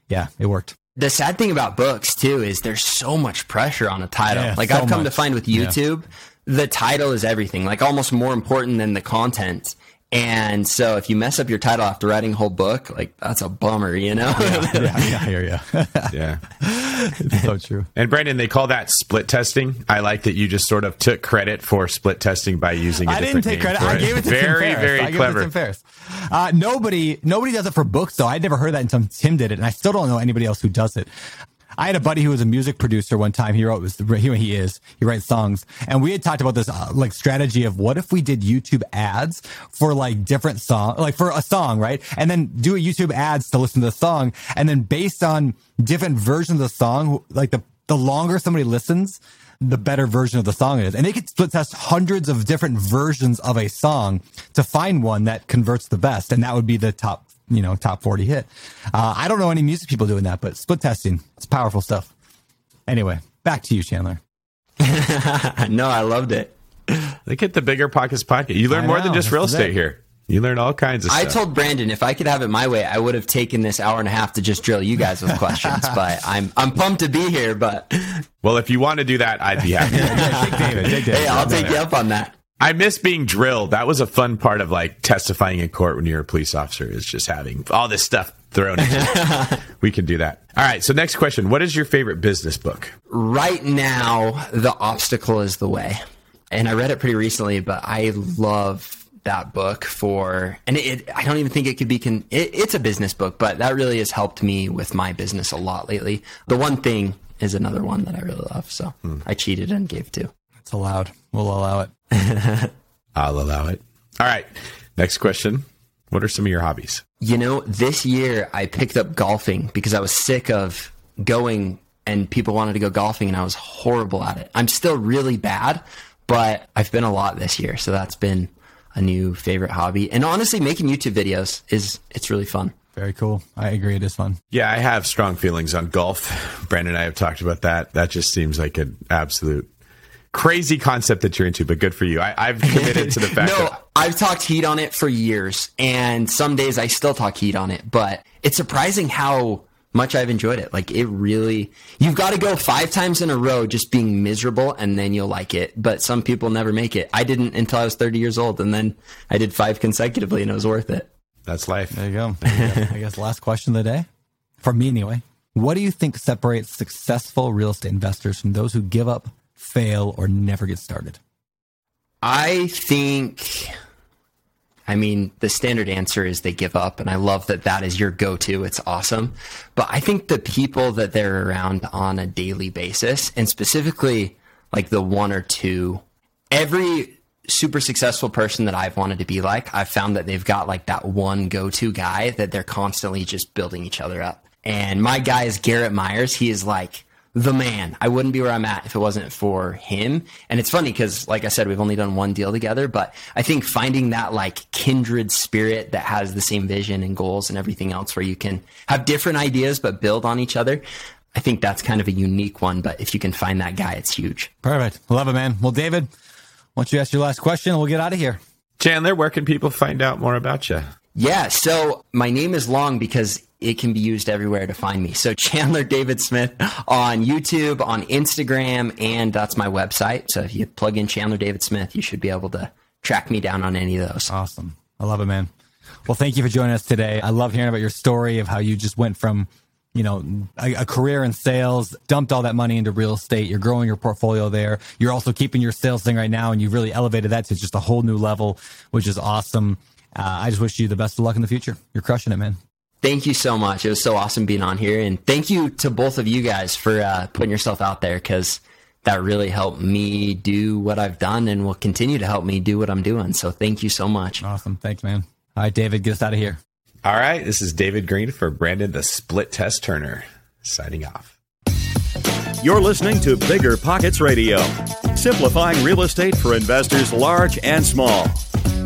yeah it worked the sad thing about books too is there's so much pressure on a title. Yeah, like so I've come to find with Yeah. YouTube, the title is everything. Like almost more important than the content. And so if you mess up your title after writing a whole book, like that's a bummer, you know? yeah, yeah, I hear you. yeah. it's so true. And Brandon, they call that split testing. I like that you just sort of took credit for split testing by using a I didn't take name credit. for I it. gave it to very, Tim Ferriss. very I gave clever. It to Tim Ferriss. Uh, nobody, nobody does it for books though. I'd never heard that until Tim did it, and I still don't know anybody else who does it. I had a buddy who was a music producer one time. He wrote, he, he is, he writes songs. And we had talked about this, uh, like strategy of what if we did YouTube ads for like different song, like for a song, right? And then do a YouTube ads to listen to the song. And then based on different versions of the song, like the, the longer somebody listens, the better version of the song is. And they could split test hundreds of different versions of a song to find one that converts the best. And that would be the top, you know, top 40 hit. Uh, I don't know any music people doing that, but split testing, it's powerful stuff. Anyway, back to you, Chandler. no, I loved it. Look at the bigger pockets pocket. You learn I more know, than just real estate it. here. You learn all kinds of I stuff. told Brandon if I could have it my way, I would have taken this hour and a half to just drill you guys with questions. but I'm I'm pumped to be here. But well, if you want to do that, I'd be happy. Yeah, take David. Take David. hey, I'll take you up on that. I miss being drilled. That was a fun part of like testifying in court when you're a police officer is just having all this stuff thrown at you. we can do that. All right. So next question. What is your favorite business book? right now the obstacle is the way and i read it pretty recently but i love that book for and it, i don't even think it could be con, it, it's a business book but that really has helped me with my business a lot lately the one thing is another one that i really love so hmm. i cheated and gave two It's allowed. We'll allow it. I'll allow it. All right. Next question. What are some of your hobbies? You know, this year I picked up golfing because I was sick of going and people wanted to go golfing and I was horrible at it. I'm still really bad, but I've been a lot this year. So that's been a new favorite hobby. And honestly, making YouTube videos is, it's really fun. Very cool. I agree. It is fun. Yeah, I have strong feelings on golf. Brandon and I have talked about that. That just seems like an absolute crazy concept that you're into, but good for you. I, I've committed to the fact no, that I've talked heat on it for years and some days I still talk heat on it, but it's surprising how much I've enjoyed it. Like it really, you've got to go five times in a row just being miserable and then you'll like it. But some people never make it. I didn't until I was 30 years old and then I did five consecutively and it was worth it. that's life. There you go. There you go. I guess last question of the day. for me anyway. What do you think separates successful real estate investors from those who give up, fail, or never get started? I think, I mean, the standard answer is they give up. And I love that that is your go to. It's awesome. But I think the people that they're around on a daily basis, and specifically like the one or two, every super successful person that I've wanted to be like, I've found that they've got like that one go to guy that they're constantly just building each other up. And my guy is Garrett Myers. He is like, the man. I wouldn't be where I'm at if it wasn't for him. And it's funny because, like I said, we've only done one deal together, but I think finding that like kindred spirit that has the same vision and goals and everything else where you can have different ideas but build on each other. I think that's kind of a unique one, but if you can find that guy, it's huge. Perfect. Love it, man. Well, David, once you ask your last question, we'll get out of here. Chandler, where can people find out more about you? Yeah, so my name is long because it can be used everywhere to find me. So Chandler David Smith on YouTube, on Instagram, and that's my website. So if you plug in Chandler David Smith, you should be able to track me down on any of those. Awesome. I love it, man. Well, thank you for joining us today. I love hearing about your story of how you just went from, you know, a, a career in sales, dumped all that money into real estate. You're growing your portfolio there. You're also keeping your sales thing right now, and you've really elevated that to just a whole new level, which is awesome. Uh, I just wish you the best of luck in the future. You're crushing it, man. Thank you so much. It was so awesome being on here. And thank you to both of you guys for uh, putting yourself out there because that really helped me do what I've done and will continue to help me do what I'm doing. So thank you so much. Awesome. Thanks, man. All right, David, get us out of here. All right. This is David Greene for Brandon the Split Test Turner signing off. You're listening to BiggerPockets Radio, simplifying real estate for investors large and small.